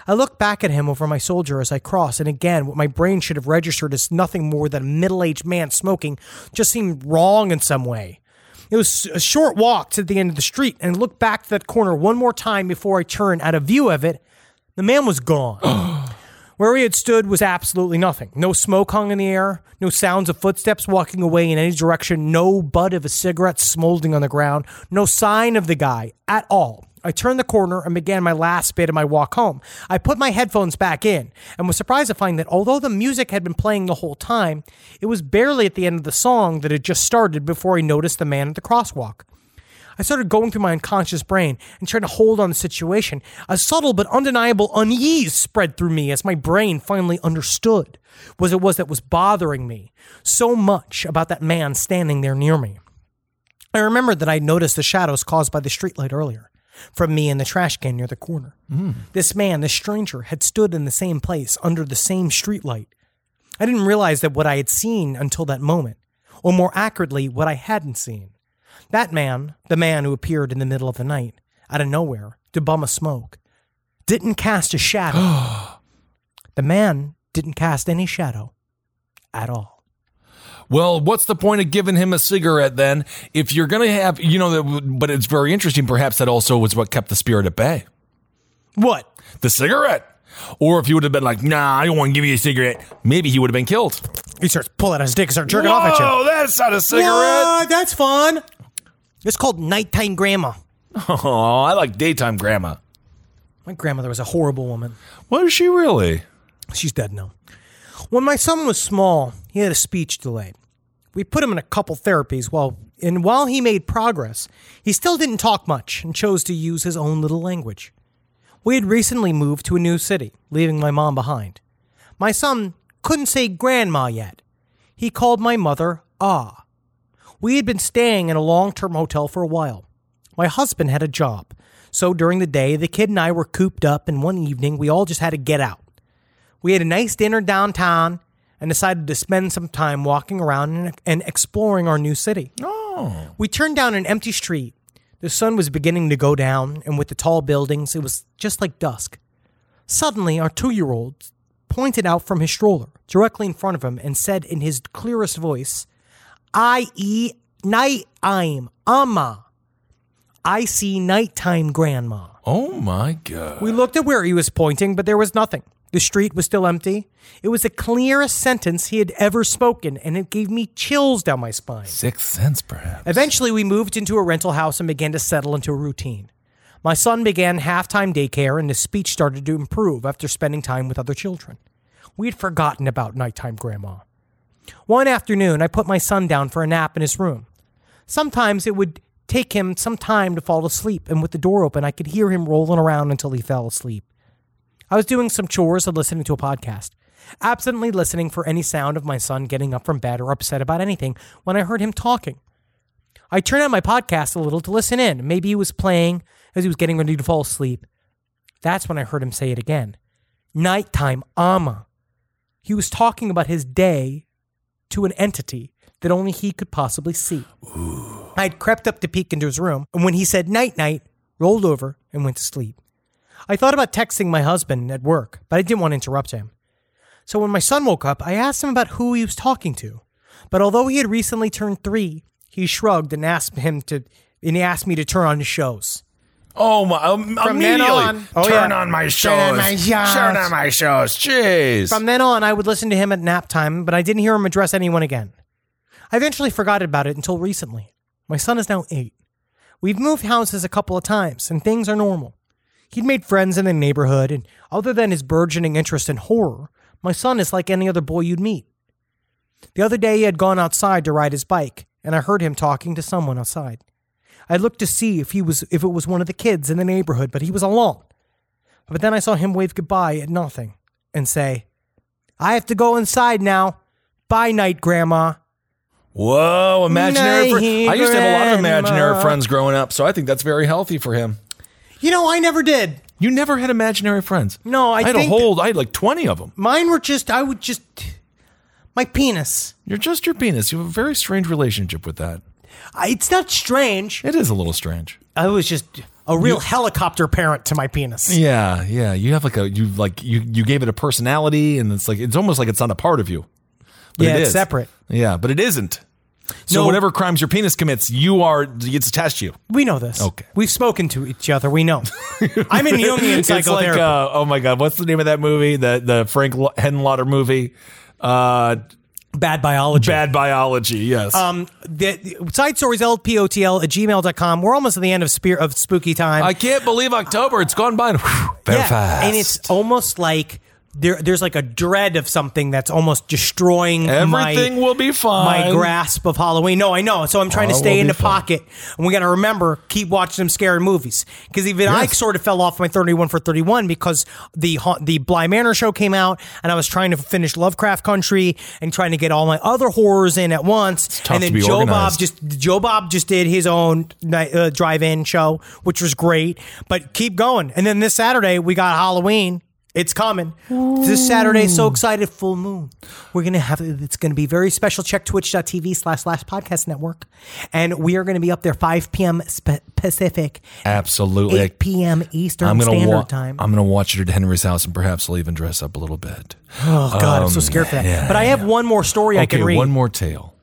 I looked back at him over my shoulder as I crossed, and again, what my brain should have registered as nothing more than a middle aged man smoking just seemed wrong in some way. It was a short walk to the end of the street, and I looked back to that corner one more time before I turned out of view of it. The man was gone. Where he had stood was absolutely nothing. No smoke hung in the air, no sounds of footsteps walking away in any direction, no butt of a cigarette smoldering on the ground, no sign of the guy at all. I turned the corner and began my last bit of my walk home. I put my headphones back in and was surprised to find that although the music had been playing the whole time, it was barely at the end of the song that had just started before I noticed the man at the crosswalk. I started going through my unconscious brain and trying to hold on the situation. A subtle but undeniable unease spread through me as my brain finally understood what it was that was bothering me so much about that man standing there near me. I remembered that I noticed the shadows caused by the streetlight earlier, from me and the trash can near the corner. Mm. This man, this stranger, had stood in the same place under the same streetlight. I didn't realize that what I had seen until that moment, or more accurately, what I hadn't seen. That man, the man who appeared in the middle of the night, out of nowhere, to bum a smoke, didn't cast a shadow. the man didn't cast any shadow at all. Well, what's the point of giving him a cigarette then? If you're going to have, you know, but it's very interesting. Perhaps that also was what kept the spirit at bay. What? The cigarette. Or if he would have been like, nah, I don't want to give you a cigarette, maybe he would have been killed. He starts pulling out his dick and starts jerking off at you. Oh, that's not a cigarette. What? That's fun. It's called nighttime grandma. Oh, I like daytime grandma. My grandmother was a horrible woman. Was she really? She's dead now. When my son was small, he had a speech delay. We put him in a couple therapies while and while he made progress, he still didn't talk much and chose to use his own little language. We had recently moved to a new city, leaving my mom behind. My son couldn't say grandma yet. He called my mother ah. We had been staying in a long-term hotel for a while. My husband had a job, so during the day the kid and I were cooped up and one evening we all just had to get out. We had a nice dinner downtown and decided to spend some time walking around and, and exploring our new city. Oh. We turned down an empty street. The sun was beginning to go down, and with the tall buildings, it was just like dusk. Suddenly, our two year old pointed out from his stroller directly in front of him and said in his clearest voice, I eat night I'm Amma. I see nighttime grandma. Oh my God. We looked at where he was pointing, but there was nothing. The street was still empty. It was the clearest sentence he had ever spoken, and it gave me chills down my spine. Sixth sense, perhaps. Eventually, we moved into a rental house and began to settle into a routine. My son began halftime daycare, and his speech started to improve after spending time with other children. We had forgotten about nighttime grandma. One afternoon, I put my son down for a nap in his room. Sometimes it would take him some time to fall asleep, and with the door open, I could hear him rolling around until he fell asleep. I was doing some chores and listening to a podcast, absently listening for any sound of my son getting up from bed or upset about anything when I heard him talking. I turned on my podcast a little to listen in. Maybe he was playing as he was getting ready to fall asleep. That's when I heard him say it again. Nighttime, Ama. He was talking about his day to an entity that only he could possibly see. I'd crept up to peek into his room, and when he said night night, rolled over and went to sleep. I thought about texting my husband at work, but I didn't want to interrupt him. So when my son woke up, I asked him about who he was talking to. But although he had recently turned three, he shrugged and asked him to and he asked me to turn on his shows. Oh my! Um, From then immediately, on- Oh, turn yeah. on my shows. Turn on my shows. Turn on my shows. Jeez. From then on, I would listen to him at nap time, but I didn't hear him address anyone again. I eventually forgot about it until recently. My son is now eight. We've moved houses a couple of times, and things are normal. He'd made friends in the neighborhood, and other than his burgeoning interest in horror, my son is like any other boy you'd meet. The other day, he had gone outside to ride his bike, and I heard him talking to someone outside. I looked to see if he was if it was one of the kids in the neighborhood, but he was alone. But then I saw him wave goodbye at nothing and say, I have to go inside now. Bye, night, Grandma. Whoa, imaginary. Fr- I used to have a lot of imaginary friends growing up, so I think that's very healthy for him. You know, I never did. You never had imaginary friends. No, I had think- a whole. I had like twenty of them. Mine were just, I would just, my penis. You're just your penis. You have a very strange relationship with that. I, it's not strange. It is a little strange. I was just a real helicopter parent to my penis. Yeah, yeah. You have like a you like you you gave it a personality, and it's like it's almost like it's not a part of you. But Yeah, it it's is. separate. Yeah, but it isn't. So No. whatever crimes your penis commits, you are it's attached to you. We know this. Okay. We've spoken to each other. We know. I'm in Jungian It's like uh, oh my god, what's the name of that movie? The the Frank Lo- Henenlotter movie. Uh, Bad biology. Bad biology. Yes. Um, the, the side stories lpotl at gmail.com. We're almost at the end of spear of spooky time. I can't believe October. It's gone by very yeah, fast. and it's almost like there, there's like a dread of something that's almost destroying everything my, will be fine. my grasp of Halloween. No, I know. So I'm trying to stay in the fine. pocket, and we got to remember keep watching some scary movies because even I sort of fell off my 31 for 31 because the the Bly Manor show came out, and I was trying to finish Lovecraft Country and trying to get all my other horrors in at once. and then Joe Bob just Joe Bob just did his own night, uh, drive-in show, which was great. But keep going, and then this Saturday we got Halloween. It's coming. This Saturday, so excited, full moon. We're gonna have it's gonna be very special. Check twitch.tv slash slash podcast network. And we are gonna be up there 5 p.m. Pacific, Absolutely. 8 p.m. Eastern I'm gonna Standard wa- Time. I'm gonna watch it at Henry's house, and perhaps I'll even dress up a little bit. oh god, I'm so Um, scared for that. yeah, but I have one more story I can read. one more tale.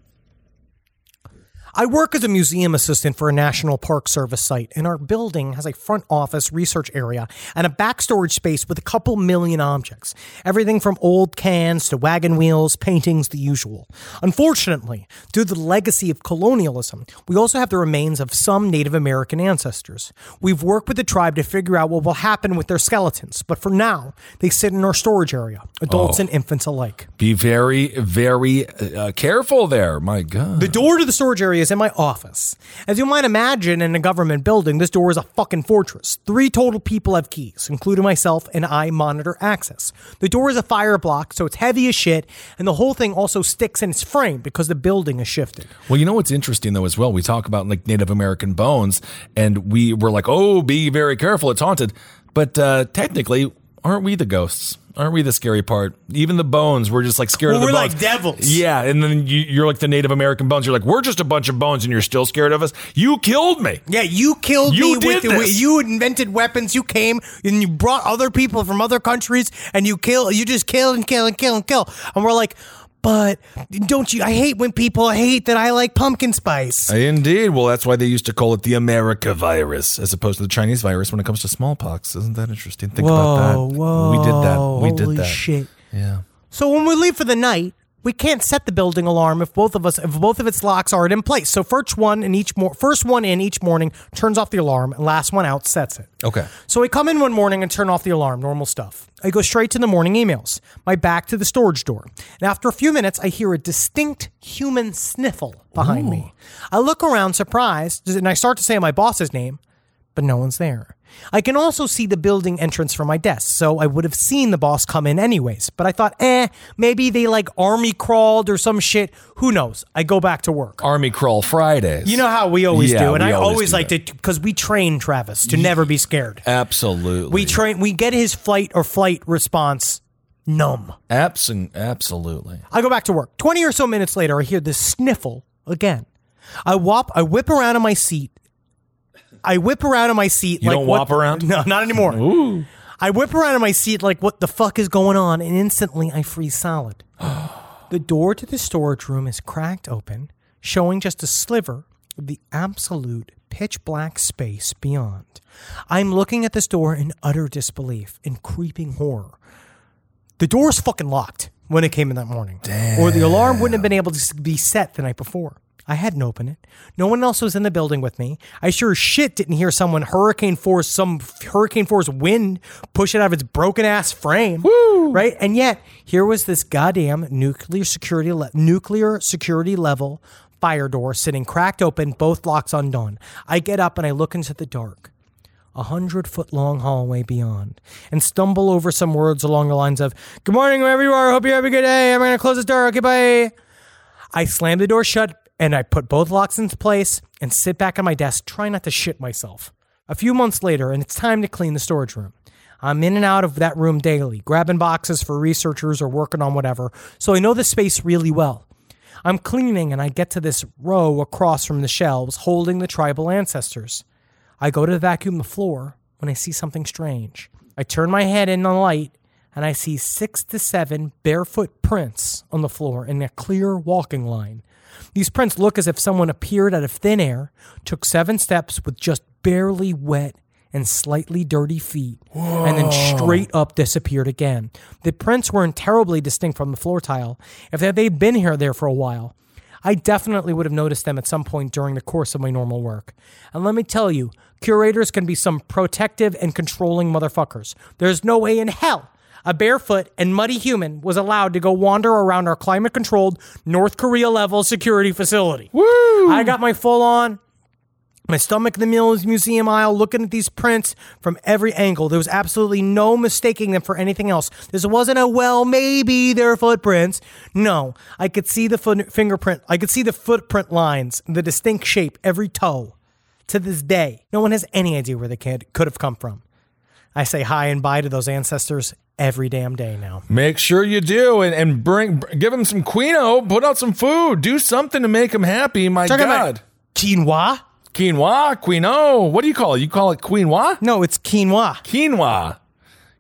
I work as a museum assistant for a National Park Service site, and our building has a front office research area and a back storage space with a couple million objects. Everything from old cans to wagon wheels, paintings, the usual. Unfortunately, due to the legacy of colonialism, we also have the remains of some Native American ancestors. We've worked with the tribe to figure out what will happen with their skeletons, but for now, they sit in our storage area, adults Oh. and infants alike. Be very, very uh, careful there. My God. The door to the storage area in my office. As you might imagine, in a government building, this door is a fucking fortress. Three total people have keys, including myself, and I monitor access. The door is a fire block, so it's heavy as shit, and the whole thing also sticks in its frame because the building is shifted. Well, you know what's interesting though as well. We talk about like Native American bones, and we were like, "Oh, be very careful, it's haunted." But uh, technically, aren't we the ghosts? Aren't we the scary part? Even the bones, we're just like scared Well, of the we're bones. like devils. Yeah, and then you, you're like the Native American bones. You're like, we're just a bunch of bones, and you're still scared of us. You killed me. Yeah, you killed You me did with this. you invented weapons. You came and you brought other people from other countries, and you kill. You just kill and kill and kill and kill. And we're like, but don't you? I hate when people hate that I like pumpkin spice. Indeed. Well, that's why they used to call it the America virus as opposed to the Chinese virus when it comes to smallpox. Isn't that interesting? Think about that. whoa, we did that. We did that. shit. Yeah. So when we leave for the night, we can't set the building alarm if both of us if both of its locks aren't in place. So first one in each first one in each morning turns off the alarm, and last one out sets it. Okay. So I come in one morning and turn off the alarm, normal stuff. I go straight to the morning emails, my back to the storage door. And after a few minutes, I hear a distinct human sniffle behind me. I look around surprised, and I start to say my boss's name, but no one's there. I can also see the building entrance from my desk, so I would have seen the boss come in anyways. But I thought, eh, maybe they like army crawled or some shit. Who knows? I go back to work. Army Crawl Fridays. You know how we always Yeah, do, and we I always always do like to because we train Travis to never be scared. Absolutely. We train, we get his flight or flight response numb. Abs- absolutely. I go back to work. 20 or so minutes later, I hear this sniffle again. I whop, I whip around in my seat. I whip around in my seat. You like, don't what- whop around? No, not anymore. Ooh. I whip around in my seat like, what the fuck is going on? And instantly I freeze solid. the door to the storage room is cracked open, showing just a sliver of the absolute pitch black space beyond. I'm looking at this door in utter disbelief, in creeping horror. The door's fucking locked when it came in that morning. Or the alarm wouldn't have been able to be set the night before. I hadn't opened it. No one else was in the building with me. I sure as shit didn't hear someone hurricane force, some hurricane force wind push it out of its broken ass frame. Right? And yet, here was this goddamn nuclear security, le- nuclear security level fire door sitting cracked open, both locks undone. I get up and I look into the dark a hundred foot long hallway beyond and stumble over some words along the lines of, Good morning, wherever you are. Hope you have a good day. I'm going to close this door. Okay, bye. I slam the door shut and I put both locks into place and sit back at my desk, trying not to shit myself. A few months later, and it's time to clean the storage room. I'm in and out of that room daily, grabbing boxes for researchers or working on whatever, so I know the space really well. I'm cleaning and I get to this row across from the shelves holding the tribal ancestors. I go to vacuum the floor when I see something strange. I turn my head in the light and I see six to seven barefoot prints on the floor in a clear walking line. These prints look as if someone appeared out of thin air, took seven steps with just barely wet and slightly dirty feet, and then straight up disappeared again. The prints weren't terribly distinct from the floor tile. If they'd been here there for a while, I definitely would have noticed them at some point during the course of my normal work. And let me tell you, curators can be some protective and controlling motherfuckers. There's no way in hell a barefoot and muddy human was allowed to go wander around our climate controlled North Korea level security facility. Woo! I got my full on my stomach in the Mills Museum aisle, looking at these prints from every angle. There was absolutely no mistaking them for anything else. This wasn't a well, maybe they're footprints. No, I could see the foot, fingerprint. I could see the footprint lines, the distinct shape, every toe. To this day, no one has any idea where the kid could have come from. I say hi and bye to those ancestors every damn day now. Make sure you do, and, and bring give them some quinoa. Put out some food. Do something to make them happy. My Talking God, quinoa? quinoa, quinoa. What do you call it? You call it quinoa? No, it's quinoa. Quinoa.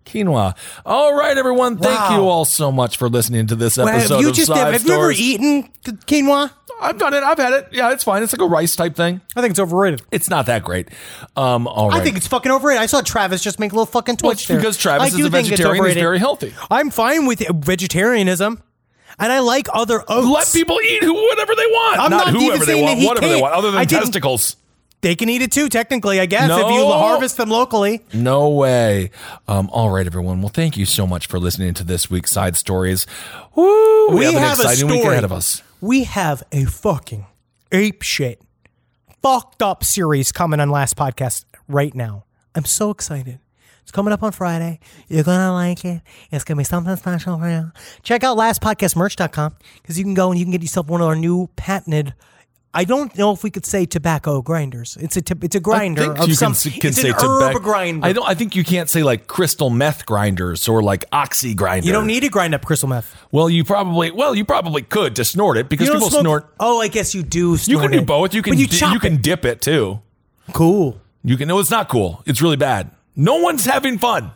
Quinoa. All right, everyone. Thank Wow. you all so much for listening to this Well, episode have you of just Side have you ever eaten quinoa? I've done it. I've had it. Yeah, it's fine. It's like a rice type thing. I think it's overrated. It's not that great. Um, all right. I think it's fucking overrated. I saw Travis just make a little fucking Well, twitch it's there. because Travis I is do a think it's vegetarian. He's overrated. very healthy. I'm fine with vegetarianism, and I like other oats. Let people eat who whatever they want. I'm not even whoever they saying want, that he whatever they can't. want, other than I didn't- testicles. They can eat it too, technically, I guess, if No. you harvest them locally. No way. Um, all right, everyone. Well, thank you so much for listening to this week's side stories. Woo! We, have, an exciting week ahead of us. We have a fucking ape shit, fucked up series coming on last podcast right now. I'm so excited. It's coming up on Friday. You're gonna like it. It's gonna be something special for you. Check out lastpodcastmerch.com because you can go and you can get yourself one of our new patented. I don't know if we could say tobacco grinders. It's a t- it's a grinder I think of you some. can, can it's say an herb grinder. I don't. I think you can't say like crystal meth grinders or like oxy grinder. you don't need to grind up crystal meth. Well, you probably. Well, you probably could to snort it because people smoke- snort. Oh, I guess you do. Snort. You can do both. You can. You di- you can it. dip it too. Cool. You can. No, it's not cool. It's really bad. No one's having fun.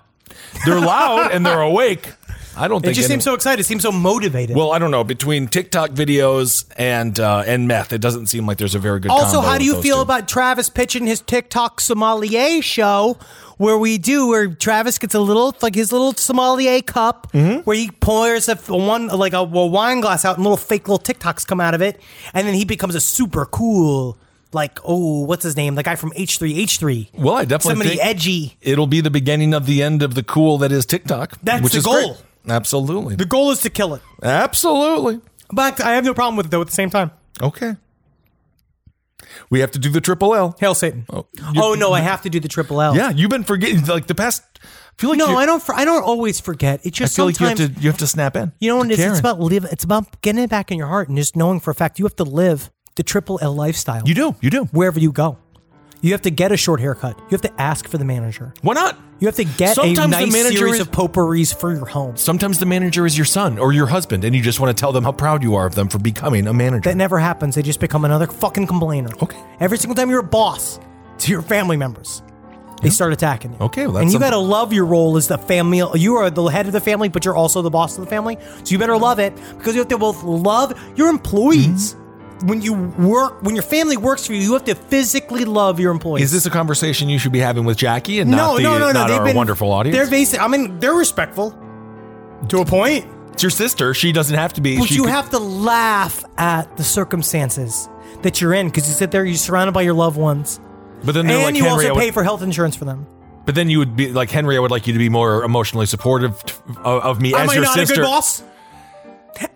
They're loud and they're awake. I don't think It just any- seems so excited. It seems so motivated. Well, I don't know. Between TikTok videos and uh, and meth, it doesn't seem like there's a very good. also, how do you feel two. about Travis pitching his TikTok sommelier show, where we do where Travis gets a little like his little sommelier cup, Mm-hmm. where he pours a one like a, a wine glass out, and little fake little TikToks come out of it, and then he becomes a super cool. Like oh, what's his name? The guy from H three H three. Well, I definitely somebody think edgy. It'll be the beginning of the end of the cool that is TikTok. That's which the is goal. Great. Absolutely. The goal is to kill it, Absolutely. but I have no problem with it though. At the same time, Okay. We have to do the triple L. Hail Satan. Oh, Oh, no, I have to do the triple L. Yeah, you've been forgetting like the past. I feel like No, you, I don't. For, I don't always forget. It's I just feel like you have sometimes to you have to snap in. You know what to it is? It's Karen. about live. It's about getting it back in your heart and just knowing for a fact you have to live the triple L lifestyle. You do. You do. wherever you go. You have to get a short haircut. You have to ask for the manager. Why not? You have to get Sometimes a the manager series is- of potpourris for your home. Sometimes the manager is your son or your husband, and you just want to tell them how proud you are of them for becoming a manager. That never happens. They just become another fucking complainer. Okay. Every single time you're a boss to your family members, they start attacking you. Okay, well, that's and you something- got to love your role as the family. You are the head of the family, but you're also the boss of the family. So you better love it because you have to both love your employees. Mm-hmm. When you work, when your family works for you, you have to physically love your employees. is this a conversation you should be having with Jackie and no, not, the, no, no, no. not They've our been wonderful audience? They're basic. I mean, they're respectful to a point. it's your sister. She doesn't have to be. But you could- have to laugh at the circumstances that you're in because you sit there, you're surrounded by your loved ones, But then they're and like you Henry. Also would- pay for health insurance for them. but then you would be like Henry. I would like you to be more emotionally supportive t- of, of me Am as I your not sister. a good boss?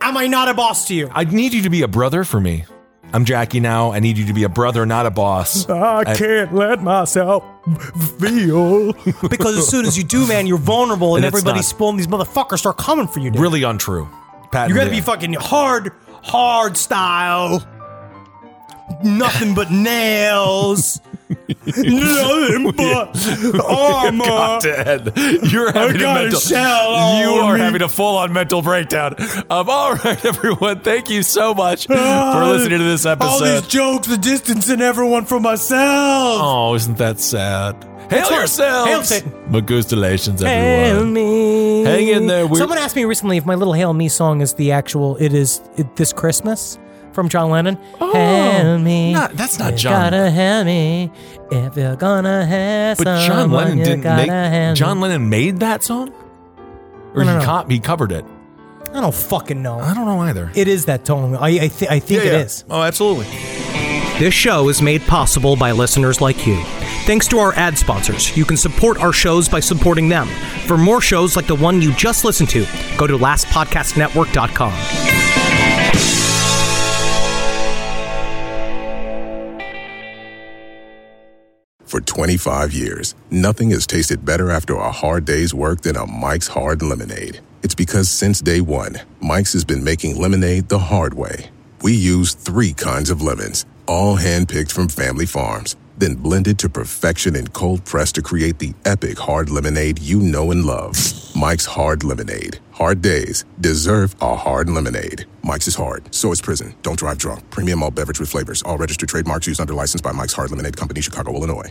Am I not a boss to you? I need you to be a brother for me. I'm Jackie now. I need you to be a brother, not a boss. I can't let myself feel because as soon as you do, man, you're vulnerable, and, And it's everybody's not. spoiling. These motherfuckers start coming for you. Dude. Really untrue. Pat, You got to be fucking hard, hard style. Nothing but nails. Nothing but armor. Dead. You're having a mental. shell you are me. having a full-on mental breakdown. Um, all right, everyone. Thank you so much for listening to this episode. All these jokes, the distancing everyone from myself. Oh, isn't that sad? Hail right. yourselves! Hail Satan. Magustalations, Hail me. Hang in there. We're- Someone asked me recently if my little Hail Me song is the actual, it is it, this Christmas from John Lennon. Oh, hail me. Not- that's not you John. gotta hail me if you're gonna have But John someone, Lennon you didn't gotta make. hail John me. Lennon made that song, or I don't he, know. co- he covered it. I don't fucking know. I don't know either. It is that tone. I, I, th- I think it is. Oh, absolutely. This show is made possible by listeners like you. Thanks to our ad sponsors, you can support our shows by supporting them. For more shows like the one you just listened to, go to lastpodcastnetwork.com. For 25 years, nothing has tasted better after a hard day's work than a Mike's Hard Lemonade. It's because since day one, Mike's has been making lemonade the hard way. We use three kinds of lemons, all handpicked from family farms, then blended to perfection and cold pressed to create the epic hard lemonade you know and love. Mike's Hard Lemonade. Hard days deserve a hard lemonade. Mike's is hard, so is prison. Don't drive drunk. Premium all beverage with flavors. All registered trademarks used under license by Mike's Hard Lemonade Company, Chicago, Illinois.